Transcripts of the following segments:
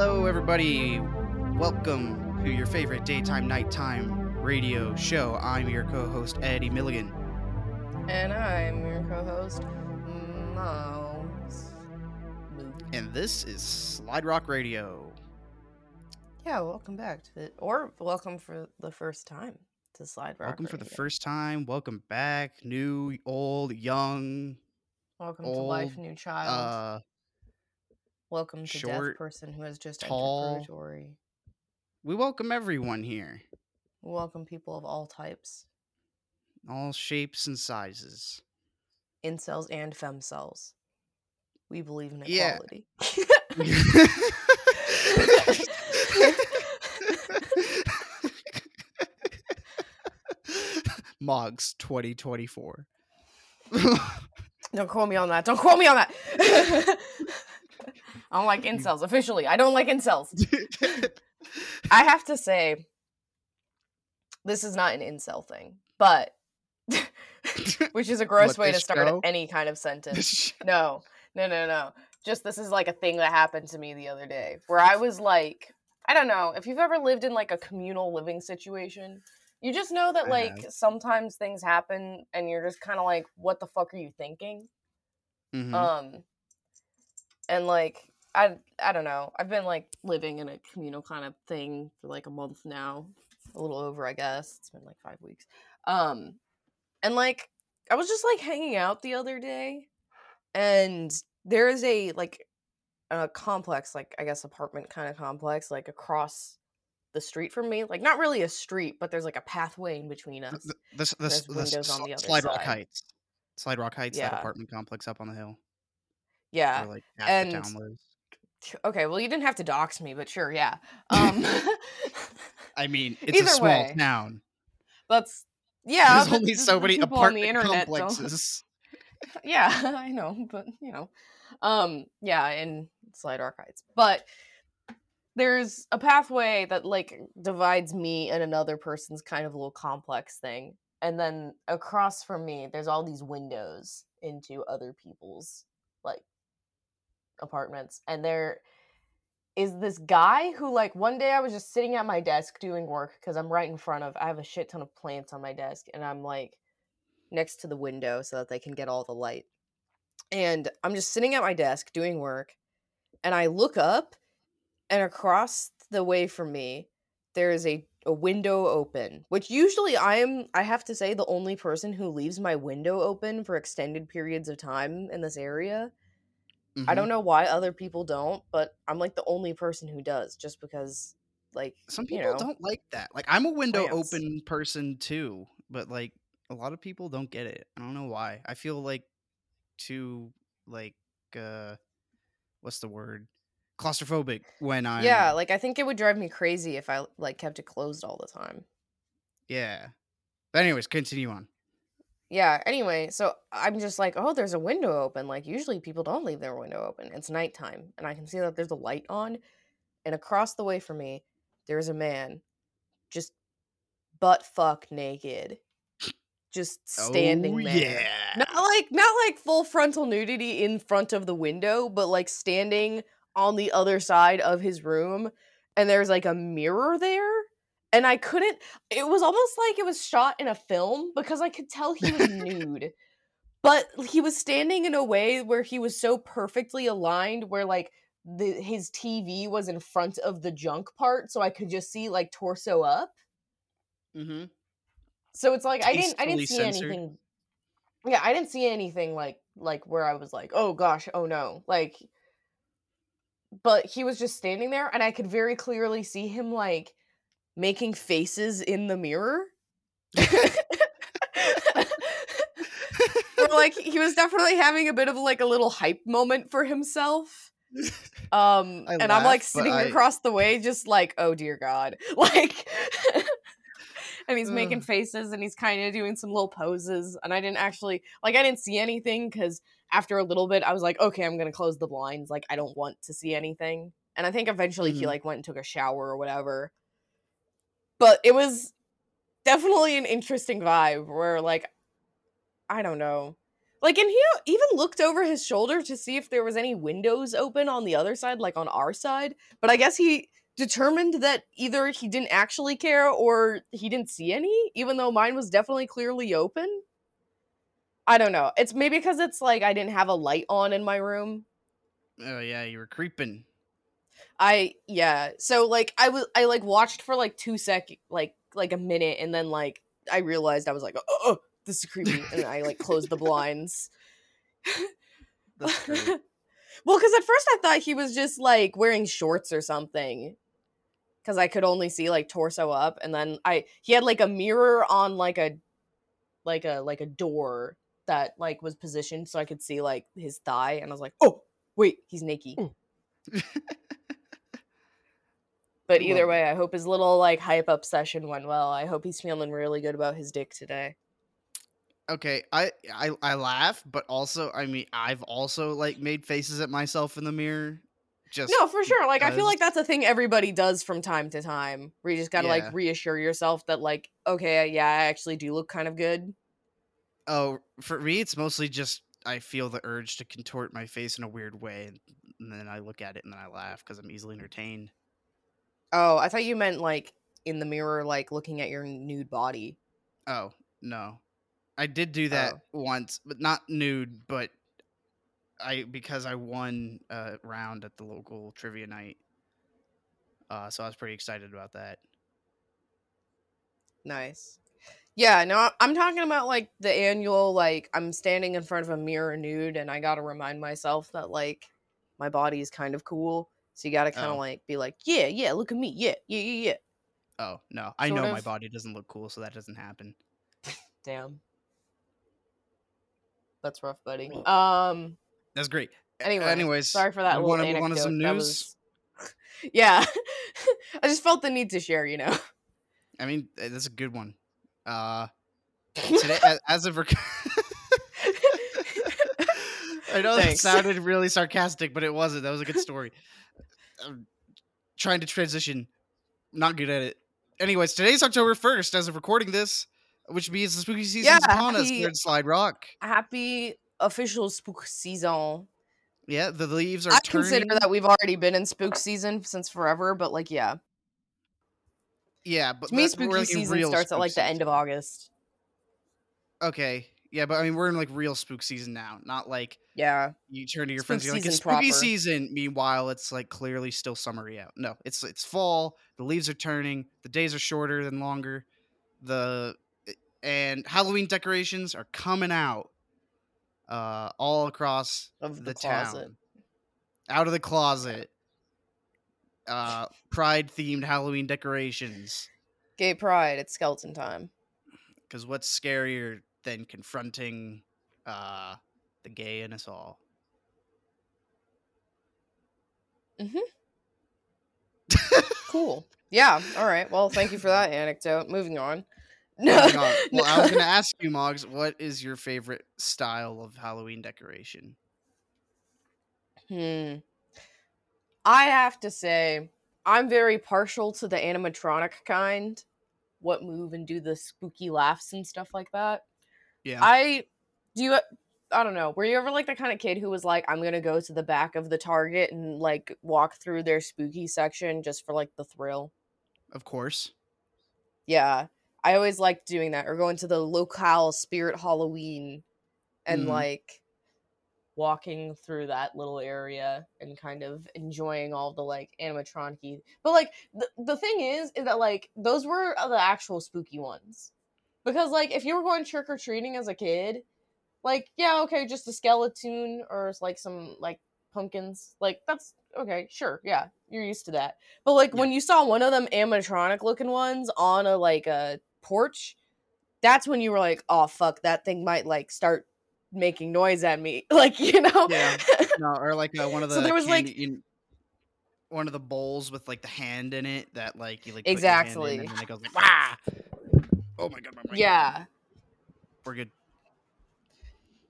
Hello, everybody. Welcome to your favorite daytime, nighttime radio show. I'm your co host, Eddy Milligan. And I'm your co-host, Mouse. And this is Slide Rock Radio. Yeah, welcome back to or welcome for the first time to Slide Rock. welcome for the first time. Welcome back. New, old, young, Welcome to life, new child. uh, welcome to death short, person who has just tall. entered purgatory. we welcome everyone here. We welcome people of all types, All shapes and sizes. incels and femcels. We believe in Yeah. equality. Moggs 2024. Don't quote me on that. Don't quote me on that. I don't like incels. Officially, I don't like incels. I have to say, this is not an incel thing, but which is a gross What, way to start show? any kind of sentence. No, no, no, no. Just this is like a thing that happened to me the other day where I was like, I don't know if you've ever lived in like a communal living situation. You just know that like sometimes things happen and you're just kind of like, what the fuck are you thinking? Mhm. Um, and like I I don't know. I've been like living in a communal kind of thing for like a month now, a little over, I guess. It's been like five weeks. Um, and like I was just like hanging out the other day, and there is a like a complex, like I guess apartment kind of complex, like across the street from me. Like not really a street, but there's like a pathway in between us. Th- this this this on the other Slide Rock side. Heights. Slide Rock Heights, that apartment complex up on the hill Yeah. like and- the town lives. Okay, well you didn't have to dox me, but sure, yeah. Um I mean, it's a small way. town. That's yeah. There's only so many people on apartment the internet don't- Yeah, I know, but you know, um, yeah, in Slide Heights, but there's a pathway that like divides me and another person's kind of little complex thing, and then across from me, there's all these windows into other people's like apartments, and there is this guy who like one day I was just sitting at my desk doing work because I'm right in front of I have a shit ton of plants on my desk and I'm like next to the window so that they can get all the light. And I'm just sitting at my desk doing work and I look up and across the way from me there is a a window open, which usually I am I have to say the only person who leaves my window open for extended periods of time in this area. I Mhm. don't know why other people don't, but I'm like the only person who does just because like Some you people know, don't like that. Like I'm a window plants. open person too, but like a lot of people don't get it. I don't know why. I feel like too like uh what's the word? Claustrophobic when I'm Yeah, like I think it would drive me crazy if I like kept it closed all the time. yeah. But anyways, continue on. Yeah, anyway, so I'm just like, oh, there's a window open. Like usually people don't leave their window open. It's nighttime and I can see that there's a light on and across the way from me there's a man just butt fuck naked. Just standing oh, there. Yeah. Not like not like full frontal nudity in front of the window, but like standing on the other side of his room and there's like a mirror there and I couldn't it was almost like it was shot in a film because I could tell he was nude. But he was standing in a way where he was so perfectly aligned where like the his TV was in front of the junk part so I could just see like torso up. mm-hmm. So it's like I didn't I didn't see censored. anything. Yeah, I didn't see anything like like where I was like, "Oh gosh, oh no." Like but he was just standing there and I could very clearly see him like making faces in the mirror. Like he was definitely having a bit of like a little hype moment for himself. Um I and I'm like laugh, sitting I- across the way just like, "Oh dear god." Like and he's making faces and he's kind of doing some little poses and I didn't actually like I didn't see anything cuz after a little bit I was like, "Okay, I'm going to close the blinds. Like I don't want to see anything." And I think eventually he Mhm. like went and took a shower or whatever. But it was definitely an interesting vibe where like I don't know. Like, and he even looked over his shoulder to see if there was any windows open on the other side, like on our side. But I guess he determined that either he didn't actually care or he didn't see any, even though mine was definitely clearly open. I don't know. It's maybe because it's like I didn't have a light on in my room. Oh yeah, you were creeping. I yeah. So like I was I like watched for like two sec like like a minute and then like I realized I was like, oh, this is creepy, and I like closed the blinds. Well, because at first I thought he was just like wearing shorts or something, because I could only see like torso up, and then I he had like a mirror on like a like a like a door that like was positioned so I could see like his thigh, and I was like, oh wait, he's naked. Hmm. But either way, I hope his little like hype up session went well. I hope he's feeling really good about his dick today. Okay, I, I I laugh, but also I mean I've also like made faces at myself in the mirror. Just No, for sure. Like I feel like that's a thing everybody does from time to time. Where you just gotta Yeah. like reassure yourself that like, okay, yeah, I actually do look kind of good. Oh, for me, it's mostly just I feel the urge to contort my face in a weird way, and then I look at it and then I laugh because I'm easily entertained. Oh, I thought you meant like in the mirror, like looking at your nude body. Oh no, I did do that Oh. once, but not nude, but I because I won a round at the local trivia night, uh, so I was pretty excited about that. Nice. Yeah, no, I'm talking about like the annual, like I'm standing in front of a mirror nude and I gotta remind myself that like my body is kind of cool. So you gotta kind of Oh. like be like, yeah, yeah, look at me, yeah, yeah, yeah, yeah. Oh no, I Sort know my body doesn't look cool, so that doesn't happen. Damn. That's rough, buddy. Um. That's great. Anyway, anyways, sorry for that you little move on some That news? was- yeah, I just felt the need to share. You know. I mean, uh, that's a good one. Uh, today, as of rec- I know that sounded really sarcastic, but it wasn't. That was a good story. I'm trying to transition, not good at it. Anyways, today's October first, as of recording this, which means the spooky season's Yeah, upon us here in Slide Rock. Happy official spook season. Yeah, the leaves are I turning. consider that we've already been in spook season since forever, but like, yeah, Yeah, but to me, spooky season starts at like the end of. August. Okay, yeah, but I mean, we're in like real spook season now, not like Yeah, you turn to your Spook friends, you're like, it's spooky proper. season. Meanwhile, it's like clearly still summery out. No, it's it's fall. The leaves are turning. The days are shorter than longer. The and Halloween decorations are coming out, uh, all across of the, the, closet. town, out of the closet. Uh, pride themed Halloween decorations. Gay pride. It's skeleton time. Because what's scarier than confronting uh, the gay in us all? Cool. Yeah. All right. Well, thank you for that anecdote. Moving on. On. Well, I was going to ask you, Moggs, what is your favorite style of Halloween decoration? Hmm. I have to say, I'm very partial to the animatronic kind. What move and do the spooky laughs and stuff like that. Yeah. I do you I don't know. Were you ever like the kind of kid who was like, I'm gonna go to the back of the Target and like walk through their spooky section just for like the thrill? of course. Yeah. I always liked doing that or going to the locale spirit Halloween and Mhm. like walking through that little area and kind of enjoying all the like animatronic but like the, the thing is is that like those were the actual spooky ones because like if you were going trick-or-treating as a kid like yeah okay just a skeleton or like some like pumpkins like that's okay sure yeah you're used to that but like Yeah. when you saw one of them animatronic looking ones on a like a porch that's when you were like oh fuck that thing might like start making noise at me like you know Yeah. No, or like uh, one of the So there was, like- in- one of the bowls with like the hand in it that like you like put your hand in Exactly. and it goes like Wah! Oh my god, my yeah We're good.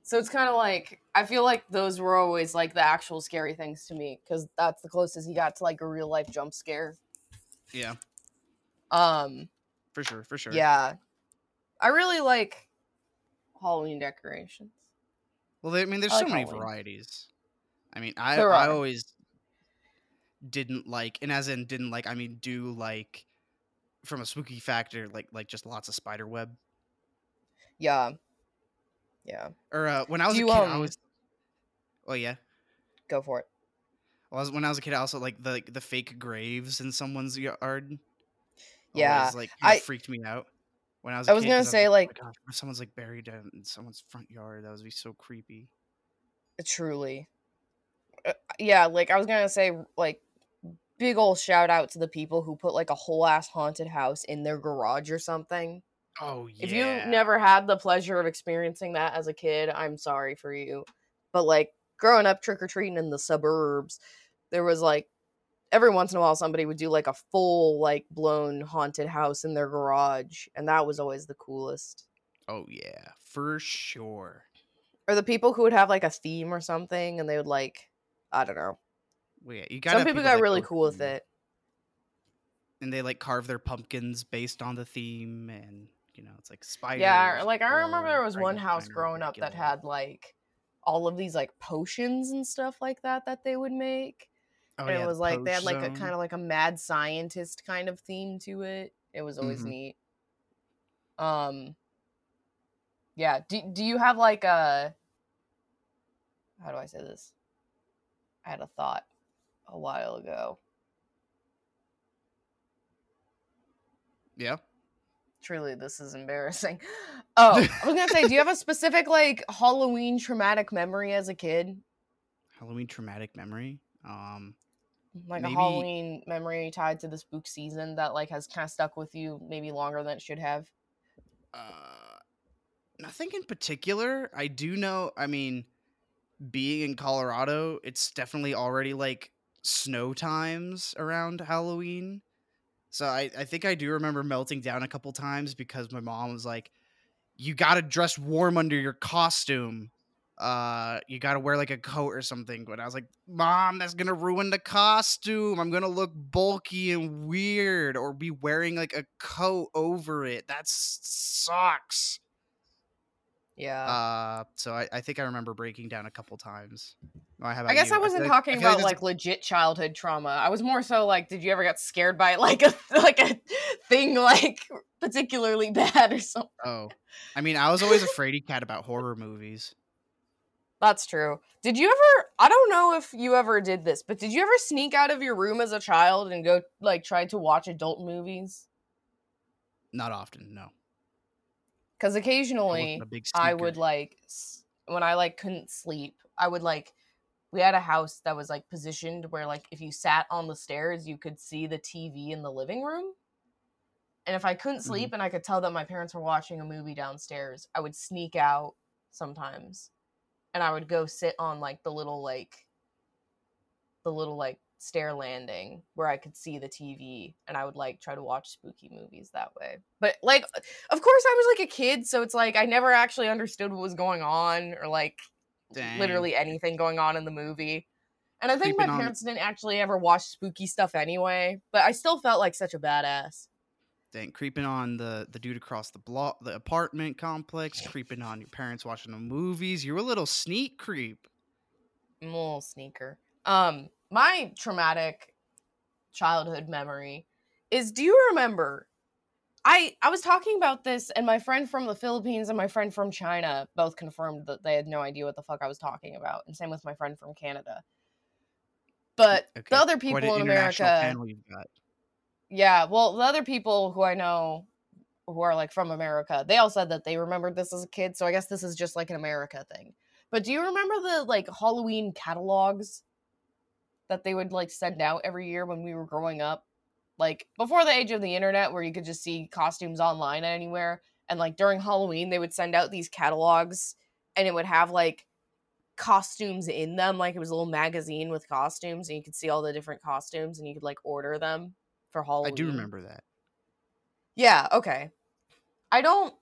so it's kind of like i feel like those were always like the actual scary things to me because that's the closest you got to like a real life jump scare Yeah, um for sure, for sure. yeah i really like halloween decorations Well, I mean, there's I so like many Halloween. varieties. I mean, I I always didn't like, and as in didn't like, I mean, do like from a spooky factor, like like just lots of spider web. Yeah. Yeah. Or uh, when I was Do a you, kid, I um was. Oh yeah. Go for it. Well, I was, when I was a kid, I also like the the fake graves in someone's yard. Yeah. Always like I freaked me out when I was a I was kid. gonna I say, like, like oh gosh, if someone's like buried in in someone's front yard, that would be so creepy. truly. Uh, yeah, like I was gonna say, like big old shout out to the people who put like a whole ass haunted house in their garage or something. Oh yeah. If you never had the pleasure of experiencing that as a kid, I'm sorry for you. But like growing up trick or treating in the suburbs, there was like every once in a while somebody would do like a full like blown haunted house in their garage, and that was always the coolest. Oh yeah, for sure. Or the people who would have like a theme or something, and they would like, I don't know. Well, yeah, you got Some people got really cool with it. and they like carve their pumpkins based on the theme, and you know it's like spiders. Yeah, like I remember there was one house growing up that had like all of these like potions and stuff like that that they would make. Oh and yeah, it the was like they had like a kind of like a mad scientist kind of theme to it. It was always Mhm. neat. Um yeah, do do you have like a how do I say this? I had a thought a while ago. Yeah. Truly, this is embarrassing. Oh, I was gonna say, do you have a specific like Halloween traumatic memory as a kid? Halloween traumatic memory. Um, Like Maybe- a Halloween memory tied to the spook season that like has kind of stuck with you maybe longer than it should have? uh, nothing in particular. I do know. I mean, being in Colorado, it's definitely already like snow times around Halloween. So I, I think I do remember melting down a couple times because my mom was like, "You got to dress warm under your costume. Uh, you got to wear like a coat or something." But I was like, "Mom, that's gonna ruin the costume. I'm gonna look bulky and weird, or be wearing like a coat over it. That sucks." Yeah. Uh, so I, I think I remember breaking down a couple times. I guess you? I wasn't like- talking I like about like legit childhood trauma. I was more so like, did you ever get scared by like a like a thing like particularly bad or something? Oh, I mean, I was always a fraidy cat about horror movies. That's true. Did you ever? I don't know if you ever did this, but did you ever sneak out of your room as a child and go like try to watch adult movies? Not often, no. Because occasionally I would like when I like couldn't sleep, I would like we had a house that was like positioned where like if you sat on the stairs, you could see the TV in the living room. And if I couldn't mm-hmm. sleep and I could tell that my parents were watching a movie downstairs, I would sneak out sometimes. And I would go sit on like the little like the little like stair landing where I could see the TV and I would like try to watch spooky movies that way. But like of course I was like a kid, so it's like I never actually understood what was going on or like Dang. literally anything going on in the movie. And I think my Creeping on- parents didn't actually ever watch spooky stuff anyway, but I still felt like such a badass. Dang, creeping on the the dude across the block, the apartment complex, creeping on your parents watching the movies. You're a little sneak creep. I'm a little sneaker. Um, my traumatic childhood memory is do you remember I I was talking about this and my friend from the Philippines and my friend from China both confirmed that they had no idea what the fuck I was talking about. And same with my friend from Canada. But Okay, the other people in America panel you've got. Yeah, well, the other people who I know who are like from America, they all said that they remembered this as a kid, so I guess this is just like an America thing. But do you remember the like Halloween catalogs that they would like send out every year when we were growing up? Like before the age of the internet where you could just see costumes online anywhere and like during Halloween they would send out these catalogs and it would have like costumes in them like it was a little magazine with costumes and you could see all the different costumes and you could like order them for Halloween. I do remember that. Yeah, okay. I don't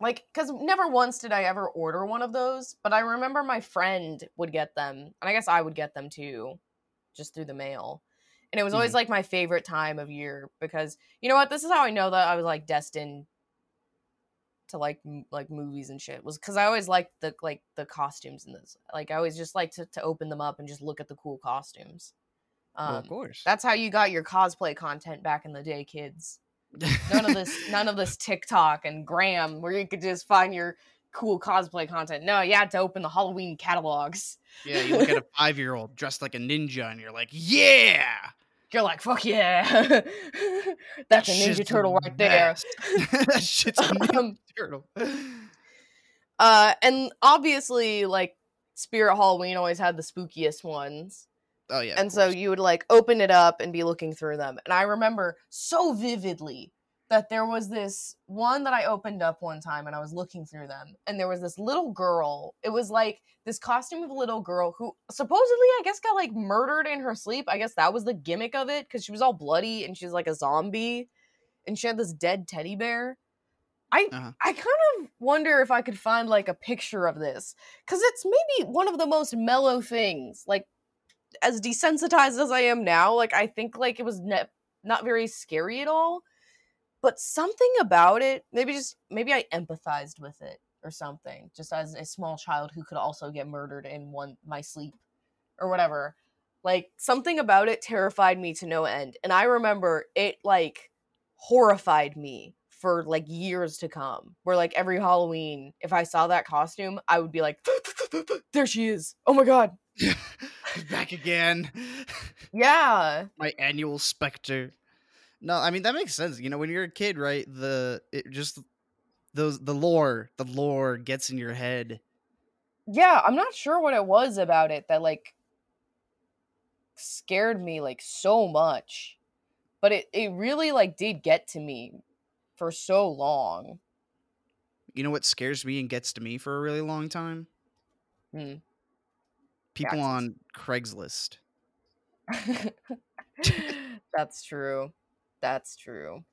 like cuz never once did I ever order one of those, but I remember my friend would get them, and I guess I would get them too just through the mail. And it was always Mhm. like my favorite time of year because you know what? This is how I know that I was like destined to like m- like movies and shit was because I always liked the like the costumes in this. Like I always just like to to open them up and just look at the cool costumes. Um, well, of course. that's how you got your cosplay content back in the day, kids. None of this, none of this TikTok and Gram where you could just find your cool cosplay content. No, you had to open the Halloween catalogs. yeah, you look at a five year old dressed like a ninja, and you're like, yeah, You're like, fuck yeah, that's a Ninja Turtle right there. that shit's a Ninja Um, Turtle. Uh, and obviously, like Spirit Halloween always had the spookiest ones. Oh yeah, and so you would like open it up and be looking through them. And I remember so vividly that there was this one that I opened up one time and I was looking through them. And there was this little girl. It was like this costume of a little girl who supposedly, I guess, got like murdered in her sleep. I guess that was the gimmick of it because she was all bloody and she was like a zombie and she had this dead teddy bear. I Uh-huh. I kind of wonder if I could find like a picture of this because it's maybe one of the most mellow things. Like as desensitized as I am now, like I think like it was ne- not very scary at all. But something about it, maybe just maybe I empathized with it or something, just as a small child who could also get murdered in one my sleep or whatever. Like something about it terrified me to no end. And I remember it like horrified me for like years to come. Where like every Halloween, if I saw that costume, I would be like, there she is. Oh my god. back again. Yeah. My annual specter. No, I mean that makes sense. You know, when you're a kid, right? The it just those the lore, the lore gets in your head. Yeah, I'm not sure what it was about it that like scared me like so much. But it, it really like did get to me for so long. You know what scares me and gets to me for a really long time? Hmm. People Taxes. on Craigslist. That's true. That's true.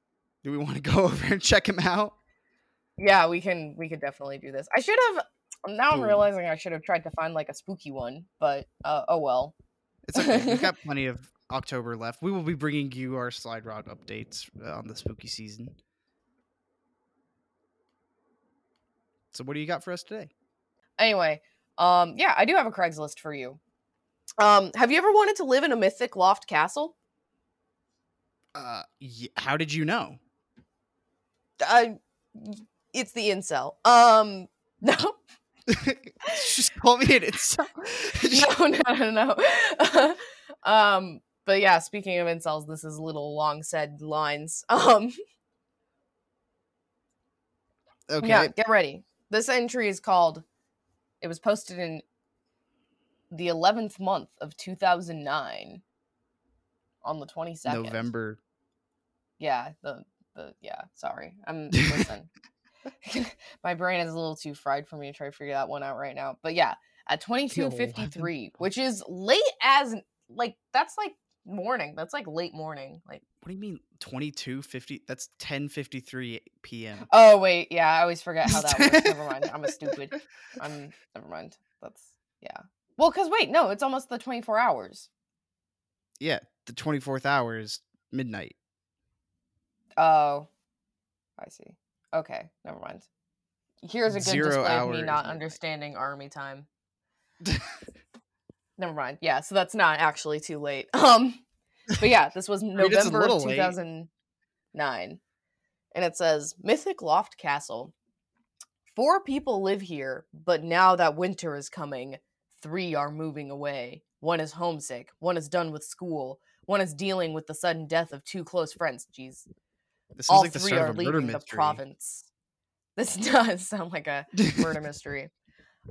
Do we want to go over and check him out? Yeah, we can we could definitely do this. I should have now I'm realizing I should have tried to find like a spooky one, but uh, oh well. It's okay. We've got plenty of October left. We will be bringing you our slide rock updates uh, on the spooky season. So, what do you got for us today? Anyway, um yeah, I do have a Craigslist for you. Um have you ever wanted to live in a mythic loft castle? Uh, y- how did you know? I it's the incel. Um no. Just call me an insult. no, no, no, no. um, but yeah, speaking of incels, this is little long said lines. Um, okay. yeah, get ready. This entry is called. It was posted in the eleventh month of two thousand nine. On the twenty second. November. Yeah, the the yeah. Sorry, I'm listen. My brain is a little too fried for me to try to figure that one out right now. But yeah, at twenty two fifty three, which is late as like that's like morning. That's like late morning. Like What do you mean 2250? That's 1053 p.m. oh wait, yeah, I always forget how that works. Never mind. I'm a stupid. I'm never mind. That's yeah. Well, because wait, no, it's almost the twenty four hours. Yeah, the 24th hour is midnight. Oh, I see. Okay, never mind. Here's a good Zero display of me not understanding army time. Never mind. Yeah, so that's not actually too late. Um, but yeah, this was mean, it's a November little of late. 2009, and it says Mythic Loft Castle. Four people live here, but now that winter is coming, three are moving away. One is homesick. One is done with school. One is dealing with the sudden death of two close friends. Jeez This all like three are leaving the province. This does sound like a murder mystery.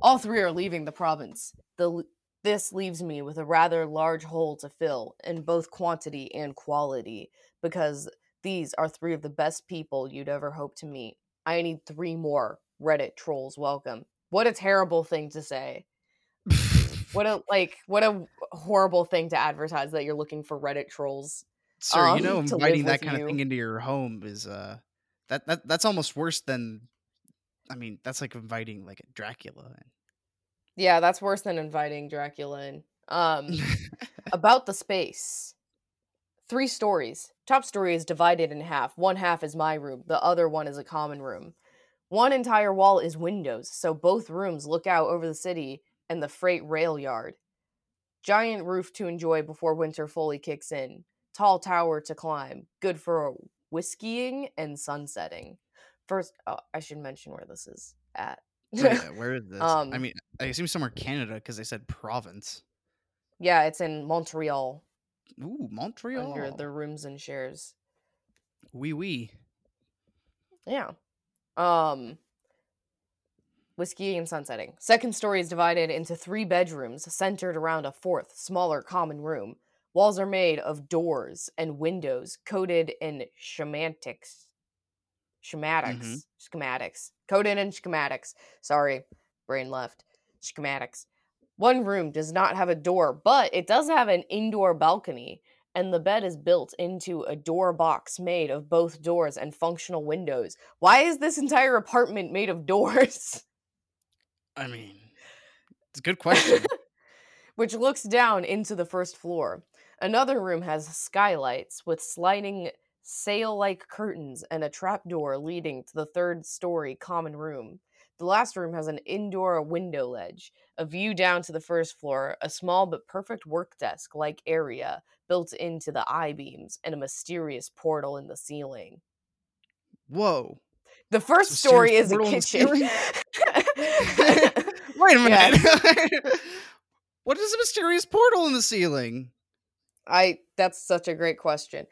All three are leaving the province. The this leaves me with a rather large hole to fill in both quantity and quality because these are three of the best people you'd ever hope to meet. I need three more Reddit trolls welcome. What a terrible thing to say. What a like what a horrible thing to advertise that you're looking for Reddit trolls. Sir, you know um, inviting that kind you. of thing into your home is uh that, that that's almost worse than I mean, that's like inviting like a Dracula. Yeah, that's worse than inviting Dracula in. Um about the space. Three stories. Top story is divided in half. One half is my room, the other one is a common room. One entire wall is windows, so both rooms look out over the city and the freight rail yard. Giant roof to enjoy before winter fully kicks in. Tall tower to climb. Good for whiskeying and sunsetting. First, oh, I should mention where this is at. Oh, yeah, where is this? I Um, mean, I assume somewhere Canada because they said province. yeah, it's in Montreal Ooh, Montreal. under the rooms and shares. Wee wee. Yeah. Um Whiskey and sunsetting. Second story is divided into three bedrooms centered around a fourth, smaller common room. Walls are made of doors and windows coated in schematics. Schematics. Mm-hmm. Schematics. Coated in schematics. Sorry, brain left. Schematics. One room does not have a door, but it does have an indoor balcony, and the bed is built into a door box made of both doors and functional windows. Why is this entire apartment made of doors? I mean, it's a good question. Which looks down into the first floor. Another room has skylights with sliding sail like curtains and a trapdoor leading to the third story common room. The last room has an indoor window ledge, a view down to the first floor, a small but perfect work desk like area built into the I beams, and a mysterious portal in the ceiling. Whoa. The first story is a portal in the kitchen. Wait a minute. what is a mysterious portal in the ceiling? I that's such a great question.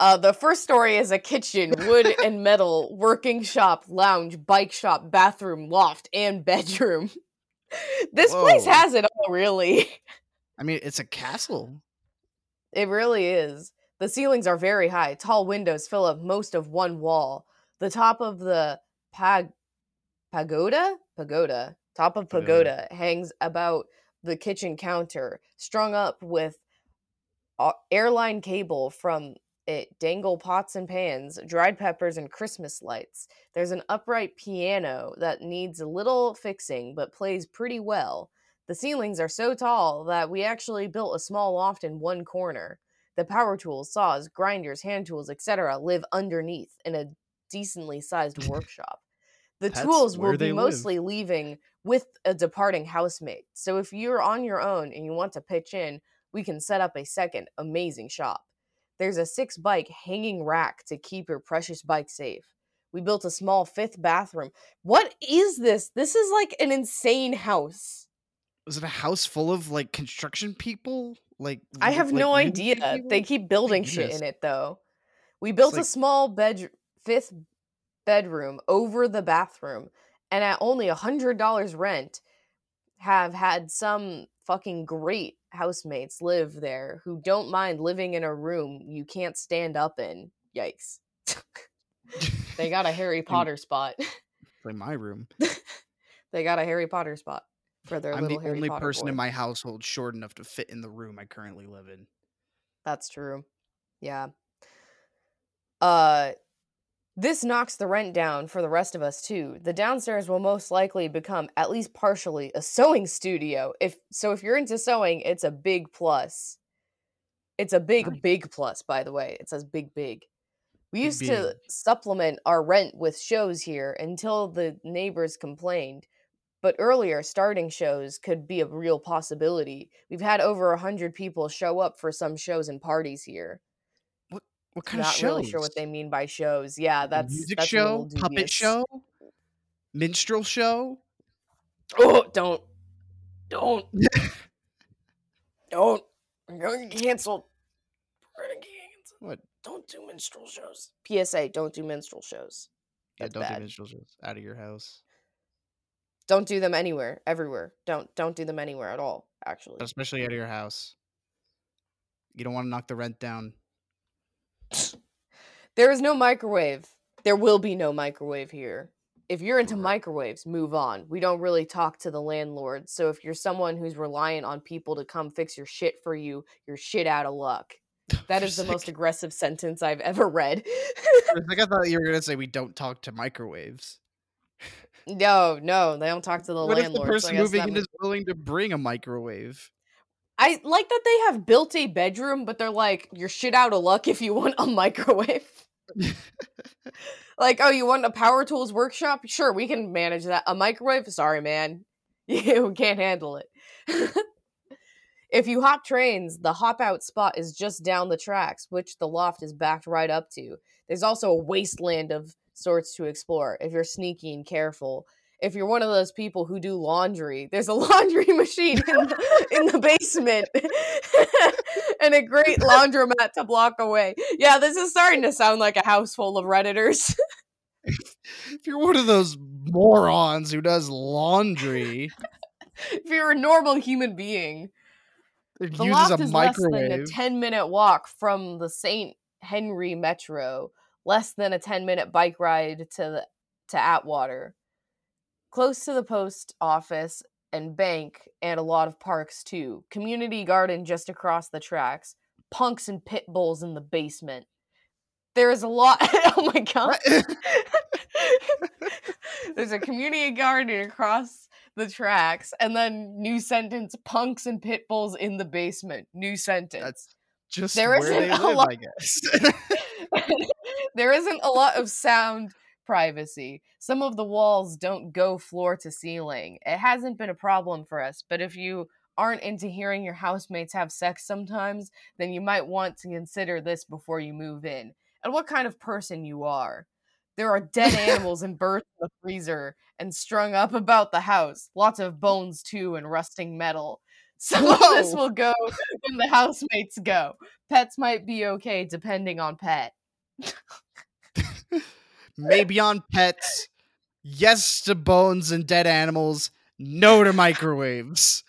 Uh, the first story is a kitchen, wood and metal, working shop, lounge, bike shop, bathroom, loft, and bedroom. This place has it all, really. I mean, it's a castle. It really is. The ceilings are very high. Tall windows fill up most of one wall. The top of the pag pagoda pagoda top of Pagoda. pagoda hangs about the kitchen counter, strung up with airline cable from it dangle pots and pans, dried peppers, and Christmas lights. There's an upright piano that needs a little fixing but plays pretty well. The ceilings are so tall that we actually built a small loft in one corner. The power tools, saws, grinders, hand tools, etc., live underneath in a decently sized workshop. The That's tools will be they live. mostly leaving with a departing housemate. So if you're on your own and you want to pitch in, we can set up a second amazing shop. There's a six bike hanging rack to keep your precious bike safe. We built a small fifth bathroom. What is this? This is like an insane house. Was it a house full of like construction people? Like I have like no idea. people? They keep building shit in it though. We built a small bed fifth bedroom over the bathroom and at only a hundred dollars rent have had some fucking great housemates live there who don't mind living in a room you can't stand up in. Yikes. They got a Harry Potter spot. like my room. they got a Harry Potter spot for their I'm the Harry only Potter person in my household short enough to fit in the room I currently live in. That's true. Yeah. Uh this knocks the rent down for the rest of us too. The downstairs will most likely become at least partially a sewing studio. If so if you're into sewing, it's a big plus. It's a big Nice. big plus by the way. It says big big. We Big, used to supplement our rent with shows here until the neighbors complained. But earlier, starting shows could be a real possibility. We've had over a hundred people show up for some shows and parties here. What kind Not of shows? really sure what they mean by shows. Yeah, that's music that's show, puppet show, minstrel show. Oh, don't, don't, don't. I'm going to get canceled. We're gonna get canceled. What? Don't do minstrel shows. PSA: Don't do minstrel shows. Yeah, don't bad. do minstrel shows out of your house, Don't do them anywhere, everywhere. Don't don't do them anywhere at all. Actually, especially out of your house. You don't want to knock the rent down. There is no microwave. There will be no microwave here. If you're into Right. microwaves, move on. We don't really talk to the landlord. So if you're someone who's reliant on people to come fix your shit for you, you're shit out of luck. That is the most aggressive sentence I've ever read. I thought you were gonna say we don't talk to microwaves. no, no, they don't talk to the what if the landlord. so person moving in is willing to bring a microwave? I like that they have built a bedroom, but they're like, you're shit out of luck if you want a microwave. like, oh, you want a power tools workshop? Sure, we can manage that. A microwave? Sorry, man. You can't handle it. if you hop trains, the hop out spot is just down the tracks, which the loft is backed right up to. There's also a wasteland of sorts to explore if you're sneaky and careful. If you're one of those people who do laundry, there's a laundry machine in the, in the basement and a great laundromat to block away. Yeah, this is starting to sound like a house full of Redditors. if you're one of those morons who does laundry, if you're a normal human being, it the uses loft a is less than a 10 minute walk from the St. Henry Metro, less than a 10 minute bike ride to the, to Atwater. Close to the post office and bank and a lot of parks too. Community garden just across the tracks. Punks and pit bulls in the basement. There is a lot Oh my god. There's a community garden across the tracks and then new sentence punks and pit bulls in the basement. New sentence. That's just There where isn't they a lot- I guess. there isn't a lot of sound privacy. Some of the walls don't go floor to ceiling. It hasn't been a problem for us, but if you aren't into hearing your housemates have sex sometimes, then you might want to consider this before you move in. And what kind of person you are. There are dead animals and birds in the freezer and strung up about the house. Lots of bones too and rusting metal. Some of this will go when the housemates go. Pets might be okay depending on pet. Maybe on pets. Yes to bones and dead animals. No to microwaves.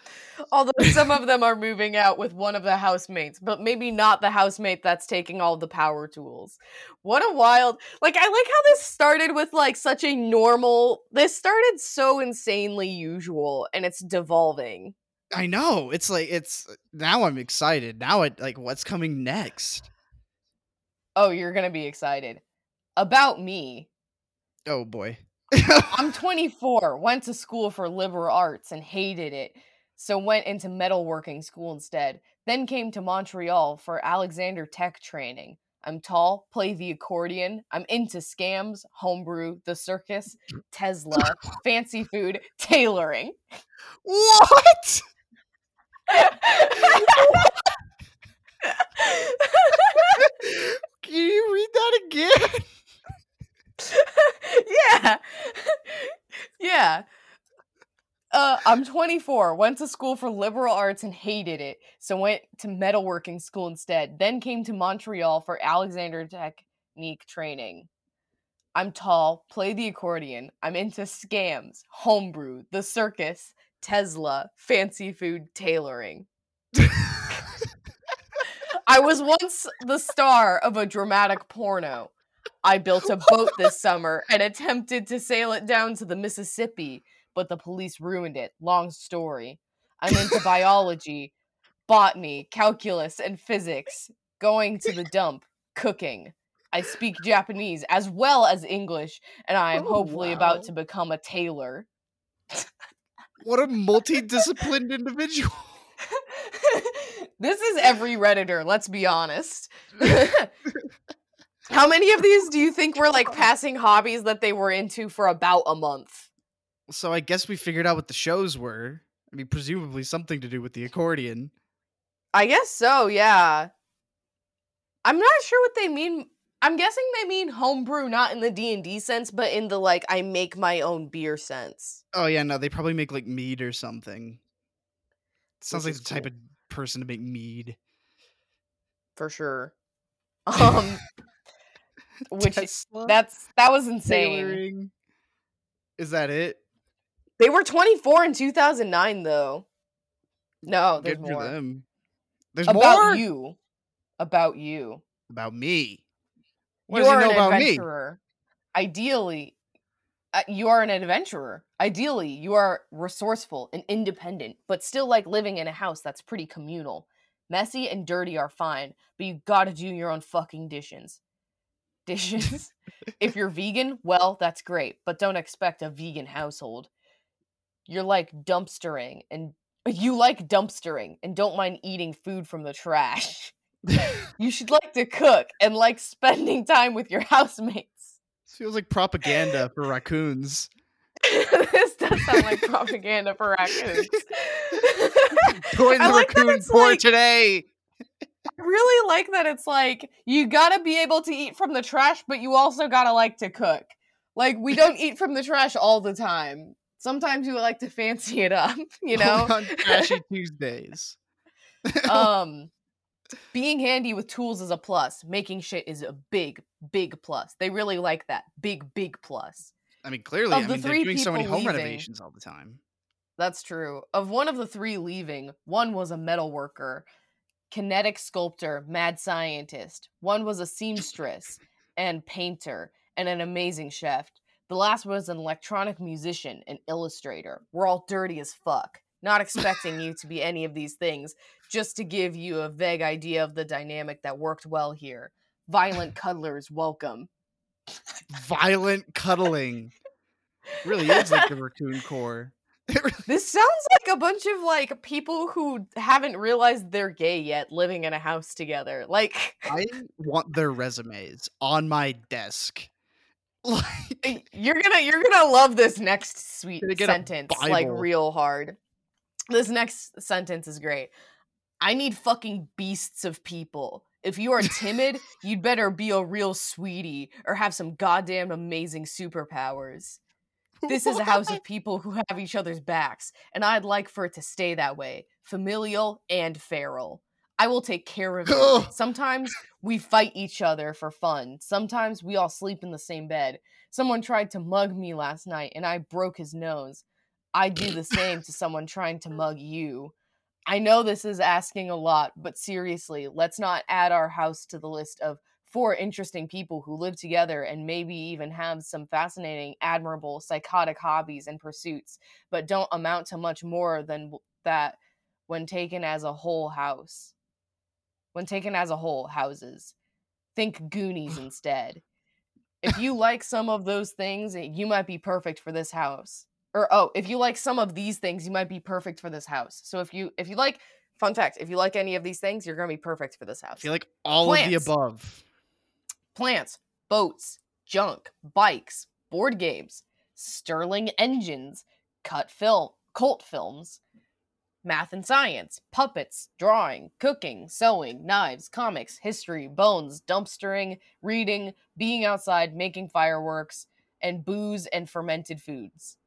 Although some of them are moving out with one of the housemates, but maybe not the housemate that's taking all the power tools. What a wild. Like, I like how this started with, like, such a normal. This started so insanely usual, and it's devolving. I know. It's like it's now I'm excited. Now it like what's coming next? Oh, you're gonna be excited. About me. Oh boy. I'm 24, went to school for liberal arts and hated it, so went into metalworking school instead. Then came to Montreal for Alexander Tech training. I'm tall, play the accordion. I'm into scams, homebrew, the circus, Tesla, fancy food, tailoring. what? Can you read that again? yeah. yeah. Uh, I'm 24, went to school for liberal arts and hated it, so went to metalworking school instead. Then came to Montreal for Alexander Technique training. I'm tall, play the accordion. I'm into scams, homebrew, the circus, Tesla, fancy food, tailoring. I was once the star of a dramatic porno. I built a boat this summer and attempted to sail it down to the Mississippi, but the police ruined it. Long story. I'm into biology, botany, calculus, and physics. Going to the dump, cooking. I speak Japanese as well as English, and I am Oh, hopefully wow. about to become a tailor. What a multidisciplined individual. this is every Redditor, let's be honest. How many of these do you think were like passing hobbies that they were into for about a month? So I guess we figured out what the shows were. I mean, presumably something to do with the accordion. I guess so, yeah. I'm not sure what they mean. I'm guessing they mean homebrew not in the D&D sense, but in the like I make my own beer sense. Oh yeah, no, they probably make like mead or something. Sounds like the type of person to make mead. For sure. Um which Tesla that's that was insane. tailoring. Is that it? They were 24 in 2009 though. No, there's Good more. them. There's About more you. About you. about me. What you does he are know an about me? adventurer. Ideally, uh, you are an adventurer. Ideally, you are resourceful and independent, but still like living in a house that's pretty communal. Messy and dirty are fine, but you gotta do your own fucking dishes. Dishes. if you're vegan, well, that's great, but don't expect a vegan household. You're like dumpstering and you like dumpstering and don't mind eating food from the trash. You should like to cook and like spending time with your housemates. This feels like propaganda for raccoons. this does sound like propaganda for raccoons. Join I the like raccoon corps like- today. Really like that it's like you gotta be able to eat from the trash, but you also gotta like to cook. Like we don't eat from the trash all the time. Sometimes we like to fancy it up, you know. on Trashy Tuesdays. um being handy with tools is a plus. Making shit is a big, big plus. They really like that. Big, big plus. I mean, clearly, of I the mean, they're three doing so many home leaving- renovations all the time. That's true. Of one of the three leaving, one was a metal worker, kinetic sculptor, mad scientist. One was a seamstress and painter, and an amazing chef. The last was an electronic musician and illustrator. We're all dirty as fuck. Not expecting you to be any of these things, just to give you a vague idea of the dynamic that worked well here. Violent cuddlers, welcome. Violent cuddling. Really is like the raccoon core. This sounds like a bunch of like people who haven't realized they're gay yet living in a house together. Like I want their resumes on my desk. Like, you're gonna you're gonna love this next sweet Gonna get a sentence like real hard. This next sentence is great. I need fucking beasts of people. If you are timid, you'd better be a real sweetie or have some goddamn amazing superpowers. This is a house of people who have each other's backs, and I'd like for it to stay that way familial and feral. I will take care of you. Sometimes we fight each other for fun. Sometimes we all sleep in the same bed. Someone tried to mug me last night, and I broke his nose. I'd do the same to someone trying to mug you. I know this is asking a lot, but seriously, let's not add our house to the list of four interesting people who live together and maybe even have some fascinating, admirable, psychotic hobbies and pursuits, but don't amount to much more than that when taken as a whole house. When taken as a whole, houses. Think Goonies instead. If you like some of those things, eh, you might be perfect for this house. Or oh, if you like some of these things, you might be perfect for this house. So if you if you like fun fact, if you like any of these things, you're gonna be perfect for this house. feel like all of the above. Plants, boats, junk, bikes, board games, Stirling engines, cut film, cult films, math and science, puppets, drawing, cooking, sewing, knives, comics, history, bones, dumpstering, reading, being outside, making fireworks, and booze and fermented foods.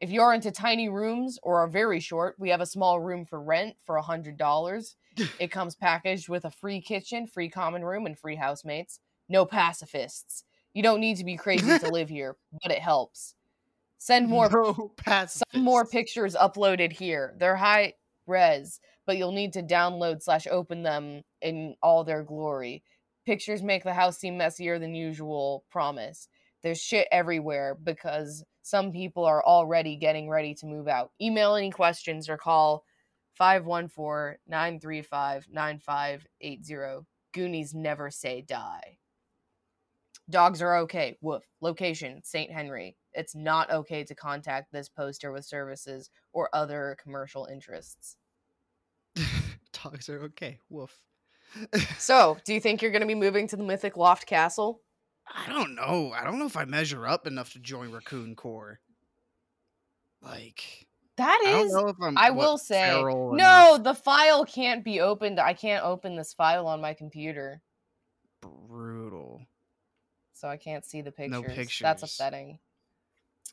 If you're into tiny rooms or are very short, we have a small room for rent for $100. it comes packaged with a free kitchen, free common room, and free housemates. No pacifists. You don't need to be crazy to live here, but it helps. Send more no some more pictures uploaded here. They're high res, but you'll need to download slash open them in all their glory. Pictures make the house seem messier than usual, promise. There's shit everywhere because some people are already getting ready to move out. Email any questions or call 514 935 9580. Goonies never say die. Dogs are okay. Woof. Location St. Henry. It's not okay to contact this poster with services or other commercial interests. Dogs are okay. Woof. So, do you think you're going to be moving to the Mythic Loft Castle? I don't know. I don't know if I measure up enough to join Raccoon Corps. Like, that is, I don't know if I'm. I what, will say. No, enough. the file can't be opened. I can't open this file on my computer. brutal. So I can't see the pictures. No That's pictures. upsetting.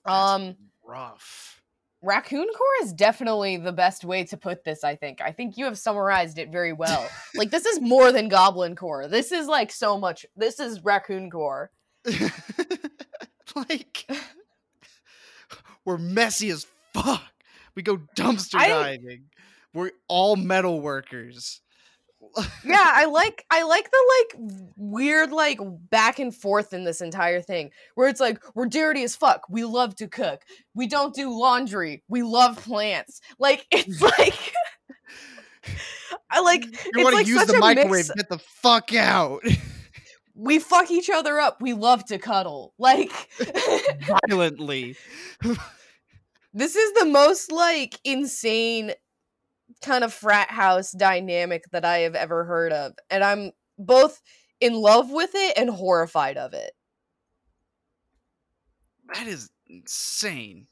That's Um, rough. Raccoon Core is definitely the best way to put this, I think. I think you have summarized it very well. like, this is more than Goblin Core. This is like so much. This is Raccoon Core. like, we're messy as fuck. We go dumpster I- diving. We're all metal workers. yeah, I like I like the like weird like back and forth in this entire thing where it's like we're dirty as fuck. We love to cook. We don't do laundry. We love plants. Like it's like I like You want to like use the microwave? mix- Get the fuck out. we fuck each other up. We love to cuddle. Like Violently. this is the most like insane kind of frat house dynamic that I have ever heard of. And I'm both in love with it and horrified of it. That is insane.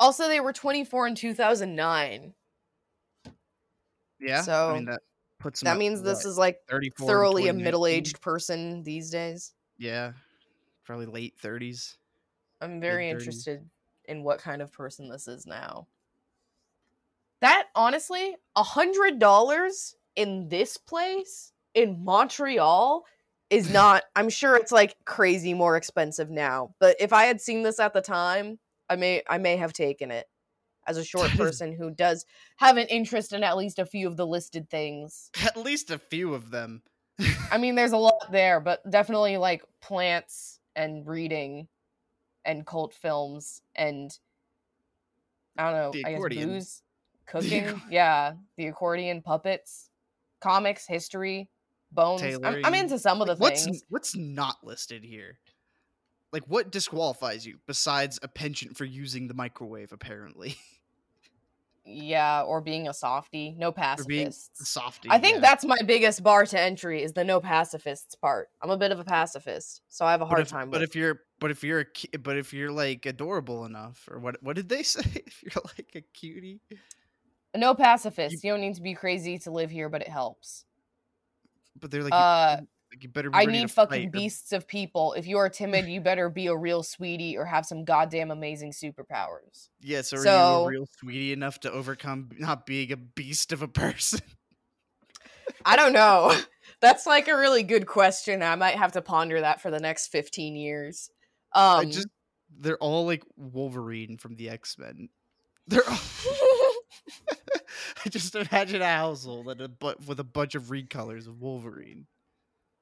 Also, they were 24 in 2009. Yeah. I So, mean that puts That at means this what, is like 34 thoroughly a middle-aged person these days. Yeah. Probably late 30s. I'm very 30s. interested in what kind of person this is now. That honestly, a hundred dollars in this place in Montreal is not. I'm sure it's like crazy more expensive now. But if I had seen this at the time, I may I may have taken it as a short person who does have an interest in at least a few of the listed things. At least a few of them. I mean, there's a lot there, but definitely like plants and reading and cult films and I don't know, The I guess accordion. booze, cooking, yeah, the accordion, puppets, comics, history, bones. I'm, I'm into some of the Like, what's things. what's not listed here? Like what disqualifies you besides a penchant for using the microwave apparently? Yeah, or being a softy, no or being a pacifists. softie. I think yeah. that's my biggest bar to entry is the no pacifists part. I'm a bit of a pacifist, so I have a but hard if, time but with if you're but if you're a but if you're like adorable enough or what what did they say if you're like a cutie no pacifists. You don't need to be crazy to live here, but it helps. but they're like, you- Uh, like you better be I need fucking or- beasts of people. If you are timid, you better be a real sweetie or have some goddamn amazing superpowers. yeah so are you so- a real sweetie enough to overcome not being a beast of a person I don't know. That's like a really good question. I might have to ponder that for the next 15 years. I Um, just they're all like Wolverine from the X-Men they're all I just imagine a household and a but with a bunch of recolors of Wolverine.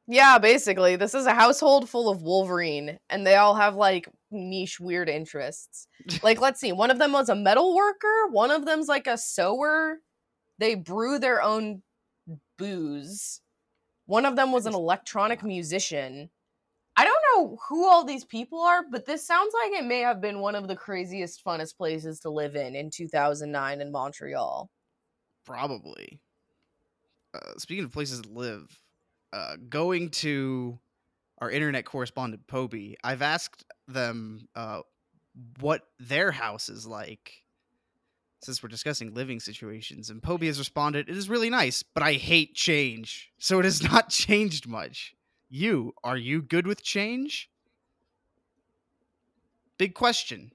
yeah, basically, this is a household full of Wolverine, and they all have like niche weird interests. Like, let's see, one of them was a metal worker, one of them's like a sewer. They brew their own booze. One of them was an electronic musician. I don't know who all these people are, but this sounds like it may have been one of the craziest, funnest places to live in in 2009 in Montreal. Probably. Uh, speaking of places to live, uh, going to our internet correspondent Poby, I've asked them uh, what their house is like. Since we're discussing living situations, and Poby has responded, "It is really nice, but I hate change, so it has not changed much." You are you good with change? Big question.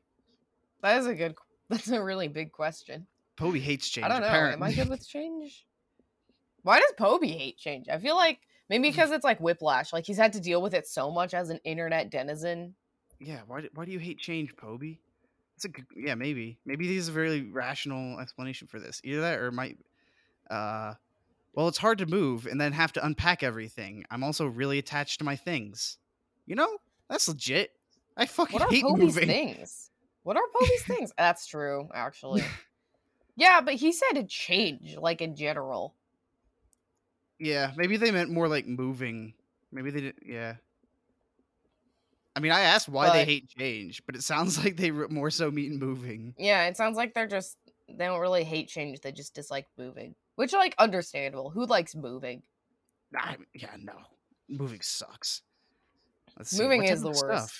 That is a good. That's a really big question. Poby hates change. I don't know. Am. I good with change? Why does Poby hate change? I feel like maybe because it's like whiplash. Like he's had to deal with it so much as an internet denizen. Yeah, why do, why do you hate change, Poby? It's a good, yeah, maybe. Maybe there's a very rational explanation for this. Either that or it might uh well, it's hard to move and then have to unpack everything. I'm also really attached to my things. You know? That's legit. I fucking What are hate Poby's moving. things? What are Poby's things? That's true, actually. Yeah, but he said to change, like in general. Yeah, maybe they meant more like moving. Maybe they didn't. yeah. I mean, I asked why they hate change, but it sounds like they more so mean moving. Yeah, it sounds like they're just they don't really hate change. They just dislike moving, which like understandable. Who likes moving? I, yeah, no. Moving sucks. Let's Moving is the worst.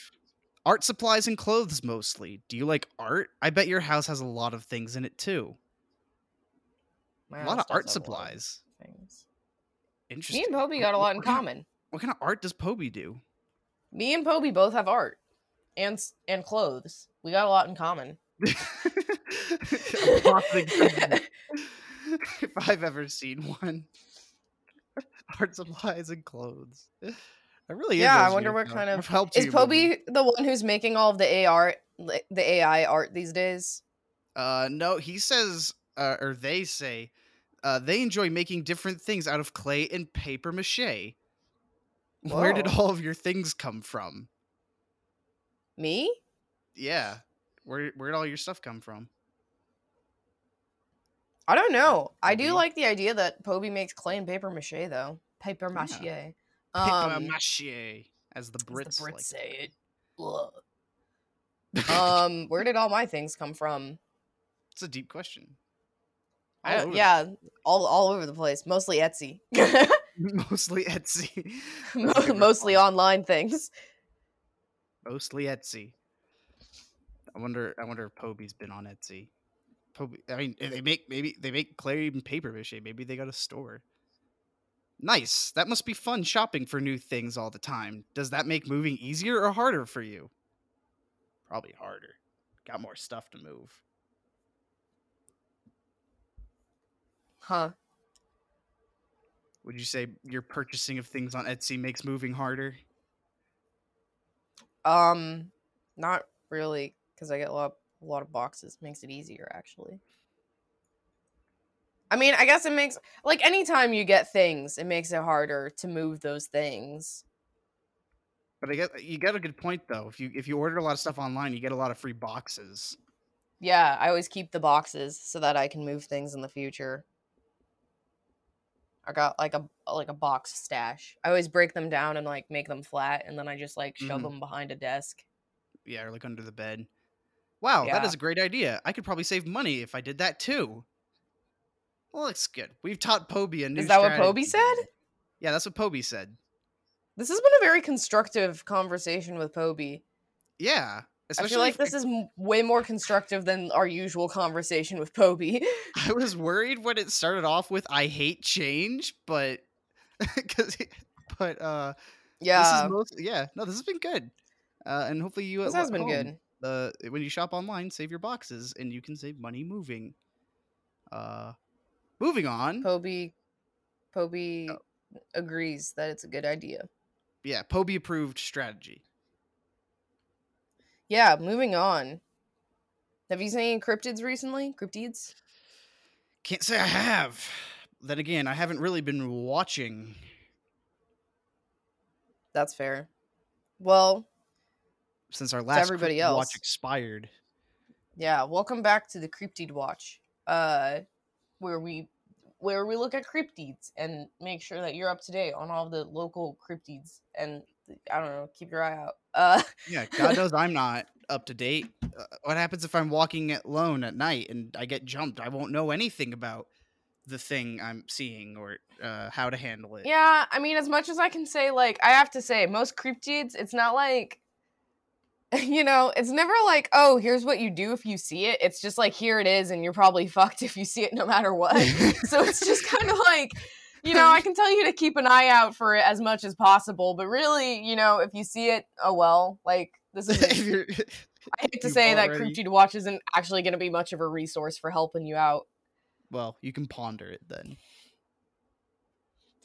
Art supplies and clothes mostly. Do you like art? I bet your house has a lot of things in it too. My a lot of art does have a lot of supplies. Things. Interesting. Me and Poby got a lot in what kind of- common. what kind of art does Poby do? Me and Poby both have art and and clothes. We got a lot in common. A boxing tournament, if I've ever seen one. Art supplies and clothes. I really. Yeah, I wonder what kind of- helped Is Poby. The one who's making all of the AI the AI art these days? Uh, no, he says, uh, or they say, uh, they enjoy making different things out of clay and paper mache. Where did all of your things come from? Me? Yeah, where where did all your stuff come from? I don't know. I do like the idea that Poby makes clay and paper mache though. Paper Yeah. mache. Paper Um, mache, as the as Brits, the Brits like. say it. Um, where did all my things come from? it's a deep question. All the yeah, all all over the place. Mostly Etsy. Mostly Etsy. That's a Mo- good Mostly online things. Mostly Etsy. I wonder. I wonder if Poby's been on Etsy. I mean, they make maybe they make clay and paper mache. Maybe they got a store. Nice. That must be fun shopping for new things all the time. Does that make moving easier or harder for you? Probably harder. Got more stuff to move. Huh. Would you say your purchasing of things on Etsy makes moving harder? Um, not really, because I get a lot, a lot of boxes. Makes it easier, actually. I mean, I guess it makes like anytime you get things, it makes it harder to move those things. But I get you got a good point though. If you if you order a lot of stuff online, you get a lot of free boxes. Yeah, I always keep the boxes so that I can move things in the future. I got like a like a box stash. I always break them down and like make them flat, and then I just like shove Mhm. them behind a desk. Yeah, or like under the bed. Wow, that Yeah. is a great idea. I could probably save money if I did that too. Well, that's good. We've taught Poby a new. Is that what Poby said? Yeah, that's what Poby said. This has been a very constructive conversation with Poby. Yeah, I feel like this is way more constructive than our usual conversation with Poby. I was worried when it started off with "I hate change," but because, but uh, yeah, this yeah, is most yeah. No, this has been good. Uh, and hopefully you this has lo- been home, good. Uh, when you shop online, save your boxes, and you can save money moving. Uh, moving on. Poby, Poby Oh. agrees that it's a good idea. yeah, Poby approved strategy. Yeah, moving on. Have you seen any cryptids recently? Cryptids? Can't say I have. Then again, I haven't really been watching. That's fair. Well, since our last everybody else. watch expired. yeah, welcome back to the Cryptid Watch, uh, where we where we look at cryptids and make sure that you're up to date on all the local cryptids and I don't know, keep your eye out. Uh, Yeah, God knows I'm not up to date. Uh, what happens if I'm walking alone at night and I get jumped? I won't know anything about the thing I'm seeing or uh, how to handle it. Yeah, I mean, as much as I can say, like, I have to say, most cryptids, it's not like, you know, it's never like, oh, here's what you do if you see it. It's just like, here it is, and you're probably fucked if you see it no matter what. so it's just kind of like, you know, I can tell you to keep an eye out for it as much as possible, but really, you know, if you see it, oh well. Like, this is. If you're- I hate to you've say that already- Cryptid Watch isn't actually going to be much of a resource for helping you out. well, you can ponder it then.